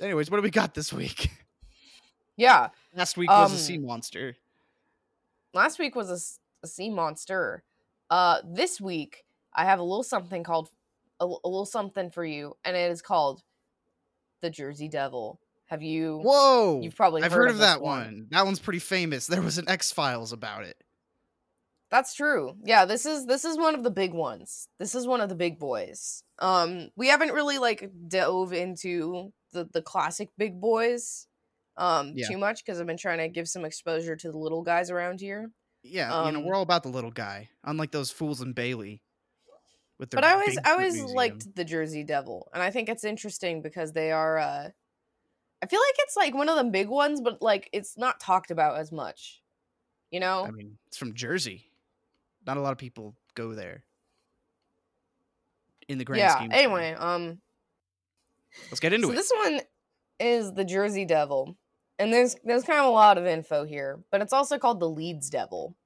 Anyways, what do we got this week? Yeah. Last week was a Um, sea monster. Last week was a sea monster. Uh, this week I have a little something called a little something for you, and it is called the Jersey Devil. Have you? Whoa! You've probably I've heard, heard, of this that one. That one's pretty famous. There was an X Files about it. That's true. Yeah, this is this is one of the big ones. This is one of the big boys. Um, we haven't really like dove into the the classic big boys, um, Yeah. too much because I've been trying to give some exposure to the little guys around here. Yeah, you know, Um, we're all about the little guy, unlike those fools in Bailey. With their but I always I always museum. liked the Jersey Devil, and I think it's interesting because they are. uh I feel like it's like one of the big ones, but like it's not talked about as much. You know? I mean, it's from Jersey. Not a lot of people go there. In the grand yeah. scheme. Anyway, um, let's get into so it. this one is the Jersey Devil, and there's there's kind of a lot of info here, but it's also called the Leeds Devil.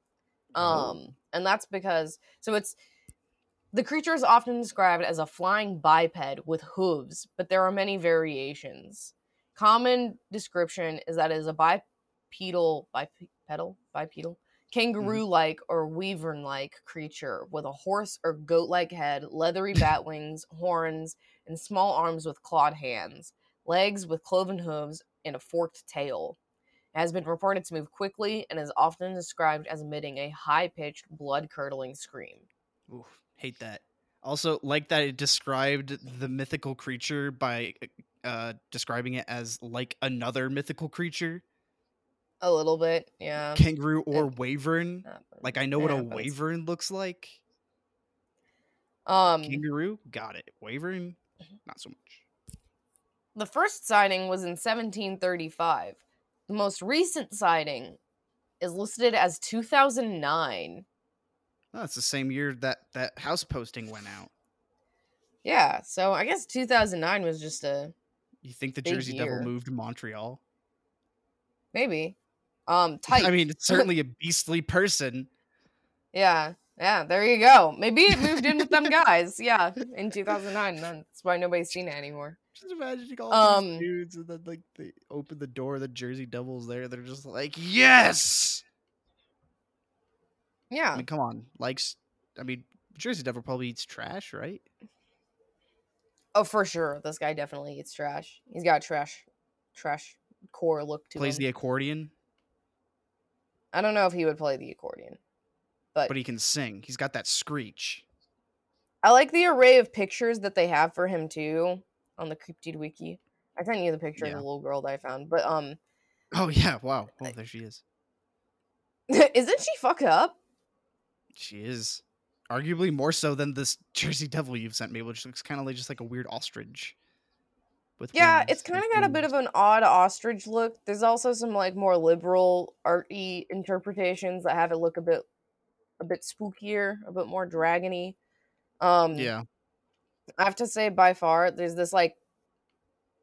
Oh. Um, and that's because so it's the creature is often described as a flying biped with hooves, but there are many variations. Common description is that it is a bipedal bipedal bipedal kangaroo-like or wyvern-like creature with a horse or goat-like head, leathery bat wings, horns, and small arms with clawed hands, legs with cloven hooves, and a forked tail. It has been reported to move quickly and is often described as emitting a high-pitched, blood-curdling scream. Ooh, hate that. Also, like that it described the mythical creature by uh describing it as like another mythical creature, A little bit, yeah. kangaroo or wyvern. happens. Like I know It what a wyvern looks like. Um, Kangaroo, got it. Wyvern, Mm-hmm. not so much. The first sighting was in 1735. The most recent sighting is listed as 2009. Oh, it's the same year that that house posting went out. Yeah, so I guess 2009 was just a You think the Jersey year. Devil moved to Montreal? maybe. Um, type. I mean, it's certainly a beastly person. yeah, yeah. There you go. Maybe it moved in with them guys. Yeah, in 2009. That's why nobody's seen it anymore. Just imagining all Um, these dudes, and then like they open the door, the Jersey Devils there. They're just like, yes. Yeah. I mean, come on, likes. I mean, Jersey Devil probably eats trash, right? Oh, for sure. This guy definitely eats trash. He's got trash, trash core look to Plays him. the accordion, I don't know if he would play the accordion, but, but he can sing. He's got that screech. I like the array of pictures that they have for him too on the Cryptid Wiki. I sent you the picture Yeah. of the little girl that I found, but um, Oh yeah! Wow. Oh, there she is. isn't she fucked up? She is arguably more so than this Jersey Devil you've sent me, which looks kind of like just like a weird ostrich. With Yeah, wings it's kind of got a bit of an odd ostrich look. There's also some like more liberal arty interpretations that have it look a bit a bit spookier, a bit more dragony. Um yeah. I have to say by far there's this like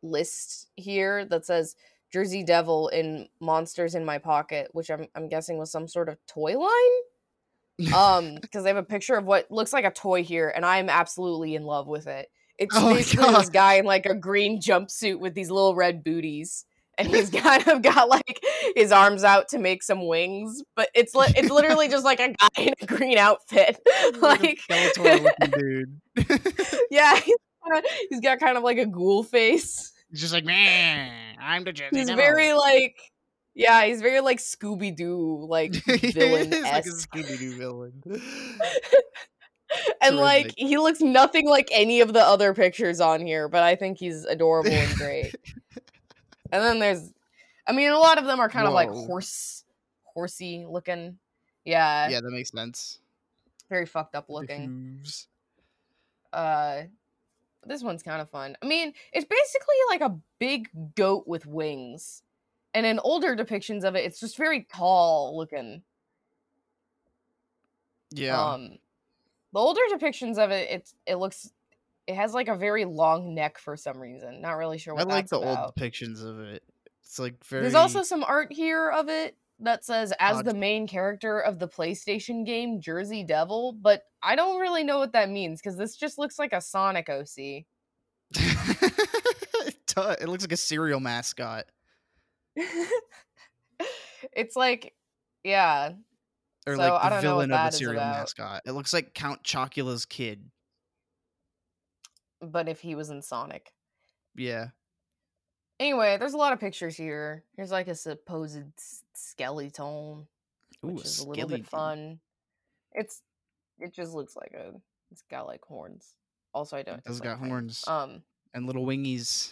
list here that says Jersey Devil in Monsters in My Pocket, which I'm I'm guessing was some sort of toy line. Um because they have a picture of what looks like a toy here and I'm absolutely in love with it. It's Oh basically this guy in like a green jumpsuit with these little red booties. And he's kind of got like his arms out to make some wings, but it's li- it's literally just like a guy in a green outfit. Like a like Skeletor-looking dude. yeah, he's, kinda, he's got kind of like a ghoul face. He's just like, man, I'm the Jersey He's Devil." very like, yeah, he's very like Scooby Doo, like villain like a Scooby Doo villain. and like he looks nothing like any of the other pictures on here. But I think he's adorable and great. And then there's, I mean, a lot of them are kind of like horse, horsey looking. Yeah, yeah, that makes sense. very fucked up looking. uh this one's kind of fun. I mean, it's basically like a big goat with wings. And in older depictions of it, it's just very tall looking. Yeah. Um the older depictions of it, it's it looks it has like a very long neck for some reason. Not really sure what I like the about. old depictions of it. It's like very. There's also some art here of it that says as Odd. the main character of the PlayStation game Jersey Devil, but I don't really know what that means because this just looks like a Sonic OC. it do- it looks like a cereal mascot. it's like, yeah, Or So, like I the don't know what villain of the cereal mascot. It looks like Count Chocula's kid. But if he was in Sonic. Yeah. Anyway, there's a lot of pictures here. Here's like a supposed skeleton, Ooh, which is a little bit fun. It's it just looks like a it's got like horns. Also, I don't. It's got like horns Um, and little wingies.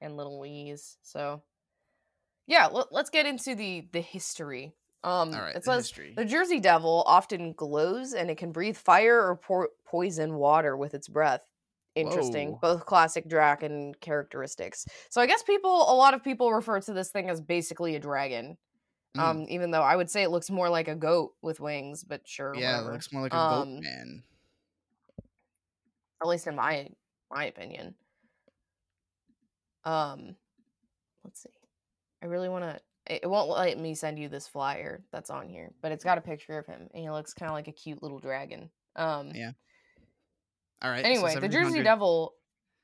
and little wings. So, yeah, let, let's get into the the history. Um, All right. it the says history. The Jersey Devil often glows and it can breathe fire or po- poison water with its breath. Interesting. Whoa. Both classic dragon characteristics. So I guess people, a lot of people refer to this thing as basically a dragon. Mm. Um, even though I would say it looks more like a goat with wings, but sure. yeah, whatever. it looks more like a Um, goat man. At least in my my opinion. Um, let's see. I really want to. It it won't let me send you this flyer that's on here, but it's got a picture of him, and he looks kind of like a cute little dragon. Um, Yeah, All right. so Anyway, the Jersey Devil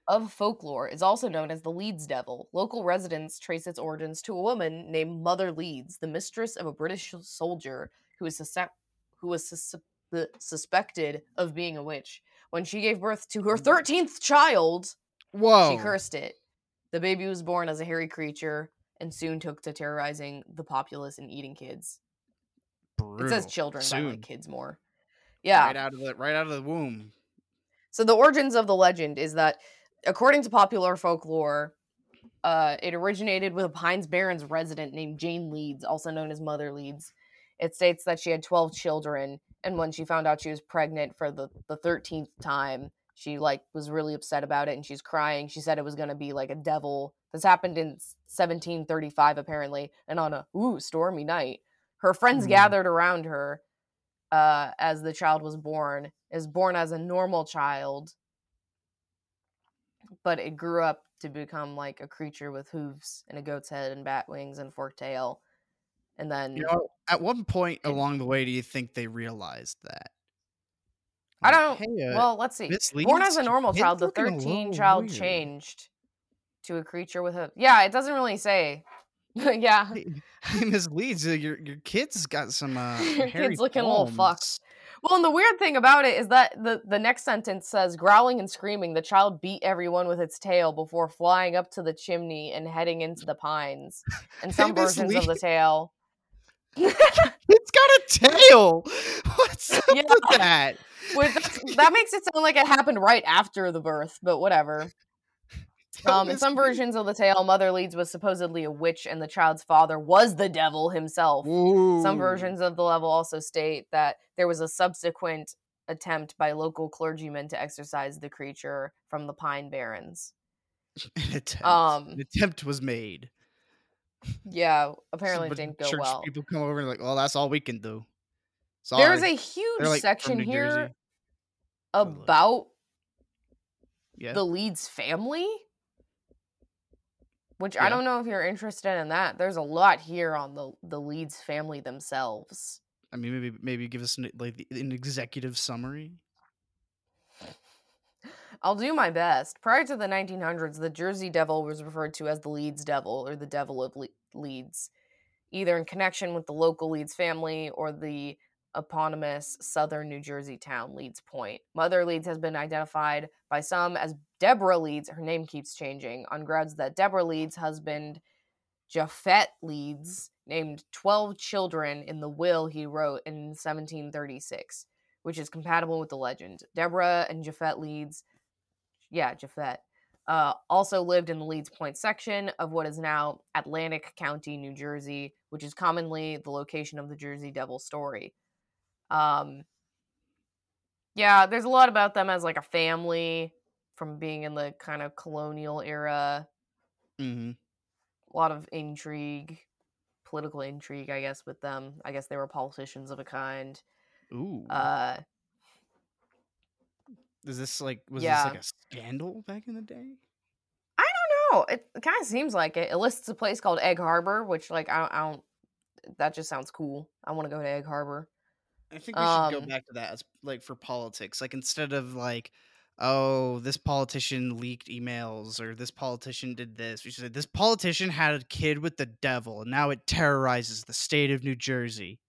of folklore is also known as the Leeds Devil. Local residents trace its origins to a woman named Mother Leeds, the mistress of a British soldier who was who was sus- suspected of being a witch. When she gave birth to her mm. 13th child, Whoa. she cursed it. The baby was born as a hairy creature and soon took to terrorizing the populace and eating kids. It says Brutal. children, but I like kids more. Yeah. Right out of the right out of the womb. So the origins of the legend is that, according to popular folklore, uh, it originated with a Pines Barrens resident named Jane Leeds, also known as Mother Leeds. It states that she had 12 children, and when she found out she was pregnant for the, the 13th time, she like was really upset about it and she's crying. She said it was going to be like a devil. This happened in 1735 apparently, and on a ooh stormy night, her friends Hmm. gathered around her uh, as the child was born is born as a normal child, but it grew up to become like a creature with hooves and a goat's head and bat wings and forked tail. And then You know, at one point It- along the way, do you think they realized that? I don't. "Hey, uh, well, let's see. Born as a normal child, the 13 child weird." changed to a creature with a. Yeah, it doesn't really say. yeah. Hey, Leeds, uh, your your kid's got some uh, Your kid's looking a little fucked. Well, and the weird thing about it is that the, the next sentence says, growling and screaming, the child beat everyone with its tail before flying up to the chimney and heading into the pines. And some Miss versions of the tail. It's got a tail. What's up Yeah. with that? Which, that makes it sound like it happened right after the birth, but whatever. Um, in some versions of the tale, Mother Leeds was supposedly a witch, and the child's father was the devil himself. Some versions of the level also state that there was a subsequent attempt by local clergymen to exorcise the creature from the Pine Barrens. An attempt. Um, An attempt was made. Yeah, apparently it didn't go church well. people come over and like, well, that's all we can do. Sorry. There's a huge like section here Jersey. About yeah. the Leeds family, which Yeah. I don't know if you're interested in that. There's a lot here on the the Leeds family themselves. I mean, maybe maybe give us an, like an executive summary. I'll do my best. Prior to the 1900s, the Jersey Devil was referred to as the Leeds Devil or the Devil of Le- Leeds, either in connection with the local Leeds family or the eponymous southern New Jersey town Leeds Point. Mother Leeds has been identified by some as Deborah Leeds. Her name keeps changing on grounds that Deborah Leeds' husband, Japhet Leeds, named 12 children in the will he wrote in 1736, which is compatible with the legend. Deborah and Japhet Leeds yeah, Japhet, uh, also lived in the Leeds Point section of what is now Atlantic County, New Jersey, which is commonly the location of the Jersey Devil story. Um, yeah, there's a lot about them as like a family from being in the kind of colonial era. Mm-hmm. A lot of intrigue, political intrigue, I guess, with them. I guess they were politicians of a kind. Ooh. Uh, Is this like was yeah. this like a scandal back in the day? I don't know. It, kind of seems like it. It lists a place called Egg Harbor, which like I don't, I don't that just sounds cool. I want to go to Egg Harbor. I think we should go Um, back to that as like for politics. Like instead of like, oh, this politician leaked emails or this politician did this, we should say this politician had a kid with the devil and now it terrorizes the state of New Jersey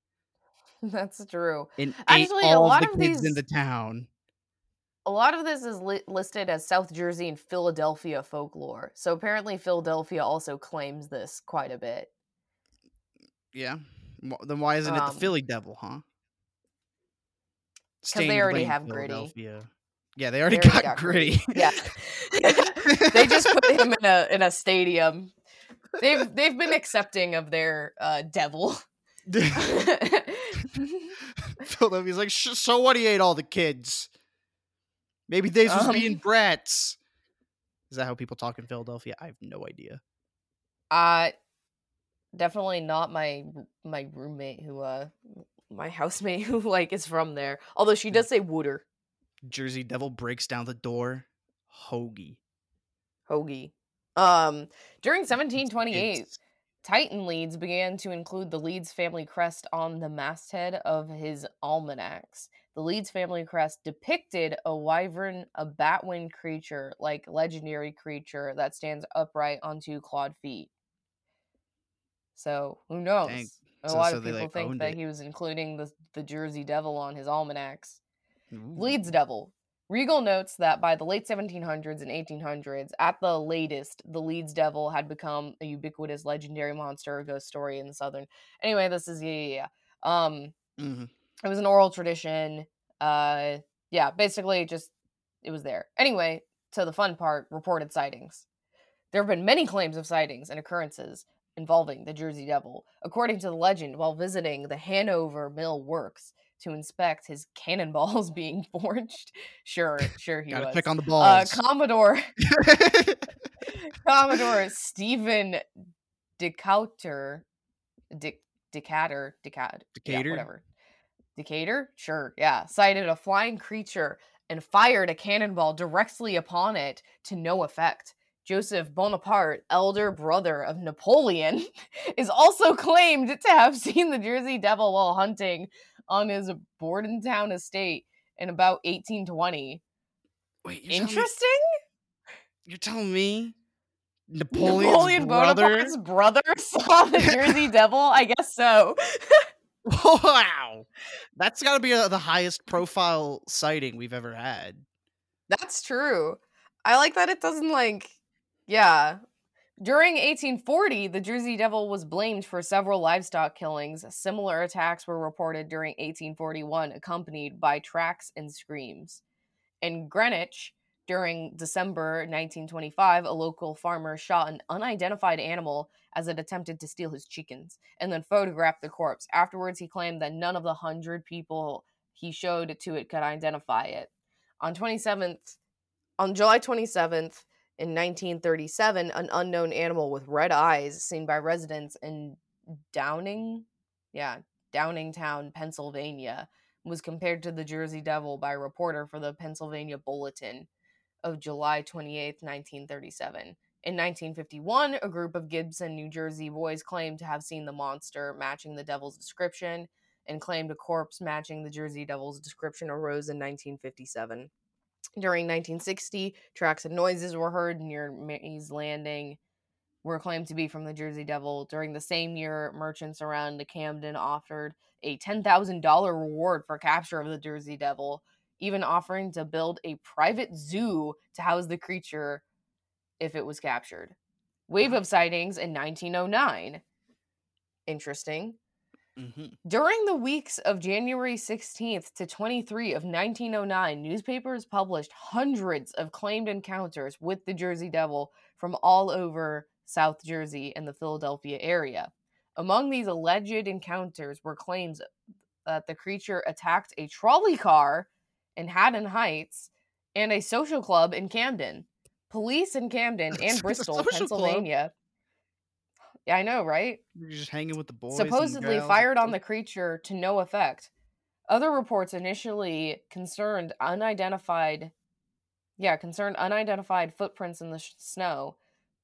That's true. and Actually, a ate all lot the of kids in the town. A lot of this is li- listed as South Jersey and Philadelphia folklore. So apparently Philadelphia also claims this quite a bit. Yeah. Then why isn't it Um, the Philly Devil, huh? In they already have Gritty. Yeah, they already They already got, got gritty. Yeah. they just put him in a in a stadium. They've they've been accepting of their uh, devil. Philadelphia's like, so what? He ate all the kids. Maybe they was Um, being brats. Is that how people talk in Philadelphia? I have no idea. Uh definitely not my my roommate who uh my housemate who like is from there. Although she does say Wooder Jersey Devil breaks down the door. Hoagie. hoagie. Um during 1728, kids. Titan Leeds began to include the Leeds family crest on the masthead of his almanacs. The Leeds family crest depicted a wyvern, a batwing creature, like legendary creature that stands upright on two clawed feet. So who knows? A So- lot so of people like, think that it. he was including the the Jersey Devil on his almanacs. Leeds Devil. Regal notes that by the late 1700s and 1800s, at the latest, the Leeds Devil had become a ubiquitous legendary monster or ghost story in the southern. Anyway, this is yeah, yeah, yeah. Um, Mhm. it was an oral tradition. Uh, yeah, basically, just it was there. Anyway, to the fun part, reported sightings. There have been many claims of sightings and occurrences involving the Jersey Devil. According to the legend, while visiting the Hanover Mill Works to inspect his cannonballs being forged, sure, sure he Gotta was. pick on the uh, balls. Commodore Commodore Stephen Decatur, Dic- Decatur, Decatur, yeah, Decatur? whatever. Decatur? Sure, yeah. Sighted a flying creature and fired a cannonball directly upon it to no effect. Joseph Bonaparte, elder brother of Napoleon, is also claimed to have seen the Jersey Devil while hunting on his Bordentown estate in about 1820. Wait, you're telling me- Interesting? You're telling me Napoleon's Napoleon brother? Bonaparte's brother saw the Jersey Devil? I guess so. Wow, that's got to be uh the highest profile sighting we've ever had. That's true. I like that it doesn't like yeah. During 1840, the Jersey Devil was blamed for several livestock killings. Similar attacks were reported during 1841, accompanied by tracks and screams. In Greenwich, during December 1925, a local farmer shot an unidentified animal as it attempted to steal his chickens and then photographed the corpse. Afterwards, he claimed that none of the hundred people he showed to it could identify it. On 27th, on July 27th, in 1937, an unknown animal with red eyes seen by residents in Downing, yeah, Downingtown, Pennsylvania, was compared to the Jersey Devil by a reporter for the Pennsylvania Bulletin of July 28, 1937. In 1951, a group of Gibbstown, New Jersey boys claimed to have seen the monster matching the devil's description and claimed a corpse matching the Jersey Devil's description arose in 1957. During 1960, tracks and noises were heard near Mays Landing, were claimed to be from the Jersey Devil. During the same year, merchants around Camden offered a $10,000 reward for capture of the Jersey Devil, even offering to build a private zoo to house the creature if it was captured. Wave of sightings in 1909. Interesting. Hmm During the weeks of January 16th to 23 of 1909, newspapers published hundreds of claimed encounters with the Jersey Devil from all over South Jersey and the Philadelphia area. Among these alleged encounters were claims that the creature attacked a trolley car in Haddon Heights and a social club in Camden. Police in Camden and Bristol, Pennsylvania, club? Yeah, I know, right? You're just hanging with the boys. and supposedly gals. fired on the creature to no effect. Other reports initially concerned unidentified, yeah, concerned unidentified footprints in the sh- snow,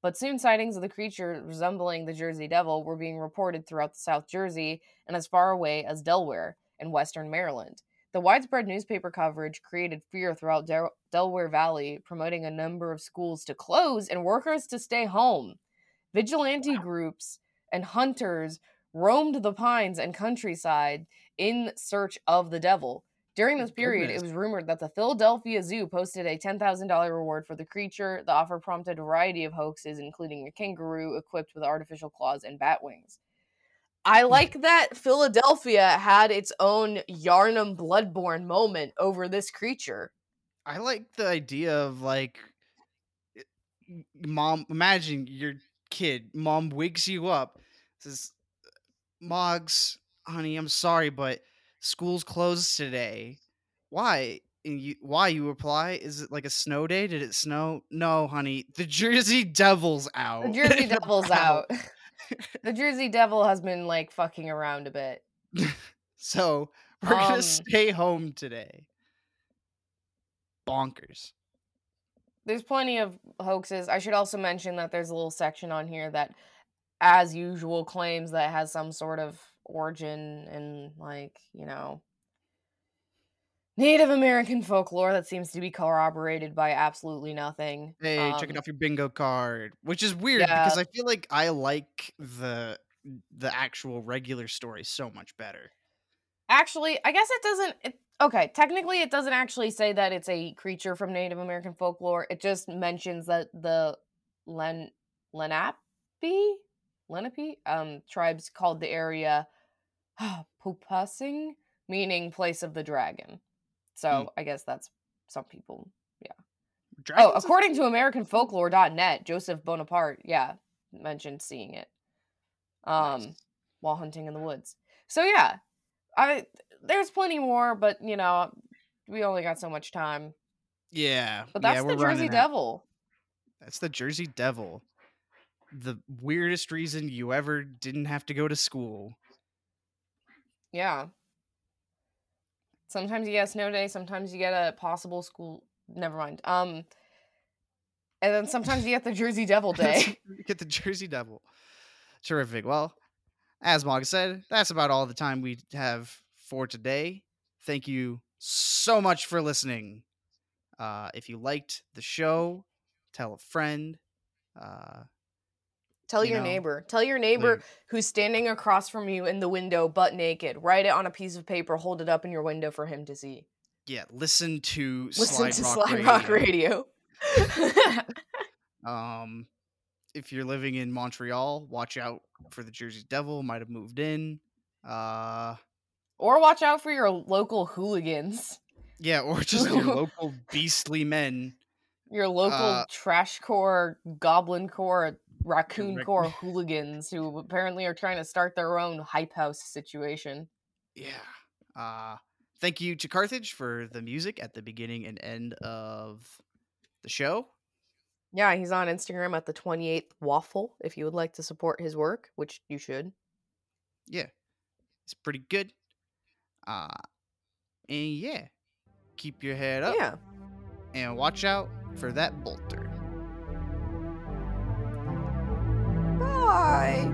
but soon sightings of the creature resembling the Jersey Devil were being reported throughout South Jersey and as far away as Delaware and western Maryland. The widespread newspaper coverage created fear throughout Del- Delaware Valley, promoting a number of schools to close and workers to stay home. Vigilante groups and hunters roamed the pines and countryside in search of the devil. During this period, it was rumored that the Philadelphia Zoo posted a $10,000 reward for the creature. The offer prompted a variety of hoaxes, including a kangaroo equipped with artificial claws and bat wings. I hmm. like that Philadelphia had its own Yharnam Bloodborne moment over this creature. I like the idea of like, mom. Imagine your kid. Mom wakes you up, says, "Moggs, honey, I'm sorry, but school's closed today. Why?" And you, why you reply? Is it like a snow day? Did it snow? No, honey. The Jersey Devil's out. The Jersey Devil's out. the Jersey Devil has been like fucking around a bit. So we're gonna Um, stay home today. Bonkers. There's plenty of hoaxes. I should also mention that there's a little section on here that, as usual, claims that it has some sort of origin in, like, you know, Native American folklore that seems to be corroborated by absolutely nothing. Hey, check it Um, off your bingo card. Which is weird because I feel like I like the the actual regular story so much better. Actually, I guess it doesn't. It, okay, technically, it doesn't actually say that it's a creature from Native American folklore. It just mentions that the Len Lenape Lenape um tribes called the area Popuessing, meaning place of the dragon. So I guess that's some people. Yeah. Oh, Dragons is- according to AmericanFolklore.net, Joseph Bonaparte, yeah, mentioned seeing it um Nice. while hunting in the woods. So yeah, I there's plenty more, but you know, we only got so much time. yeah, But that's we're the Jersey out. Devil. That's the Jersey Devil. The weirdest reason you ever didn't have to go to school. Yeah. Sometimes you get a snow day. Sometimes you get a possible school. Never mind. Um, and then sometimes you get the Jersey Devil day. Get the Jersey Devil. Terrific. Well, as Moggs said, that's about all the time we have for today. Thank you so much for listening. Uh, if you liked the show, tell a friend. Uh, Tell you your know, neighbor. Tell your neighbor leave- who's standing across from you in the window, butt naked. Write it on a piece of paper. Hold it up in your window for him to see. yeah, listen to Listen Slide to Rock Slide Radio. Rock Radio. Um, if you're living in Montreal, watch out for the Jersey Devil. Might have moved in. Uh, or watch out for your local hooligans. yeah, or just your local beastly men. Your local Uh, trash core, goblin core, raccoon core hooligans who apparently are trying to start their own hype house situation. Yeah. Uh, thank you to Carthage for the music at the beginning and end of the show. Yeah, he's on Instagram at the 28th Waffle if you would like to support his work, which you should. Yeah, it's pretty good. Uh, and yeah, keep your head up Yeah. and watch out for that bolter. Bye.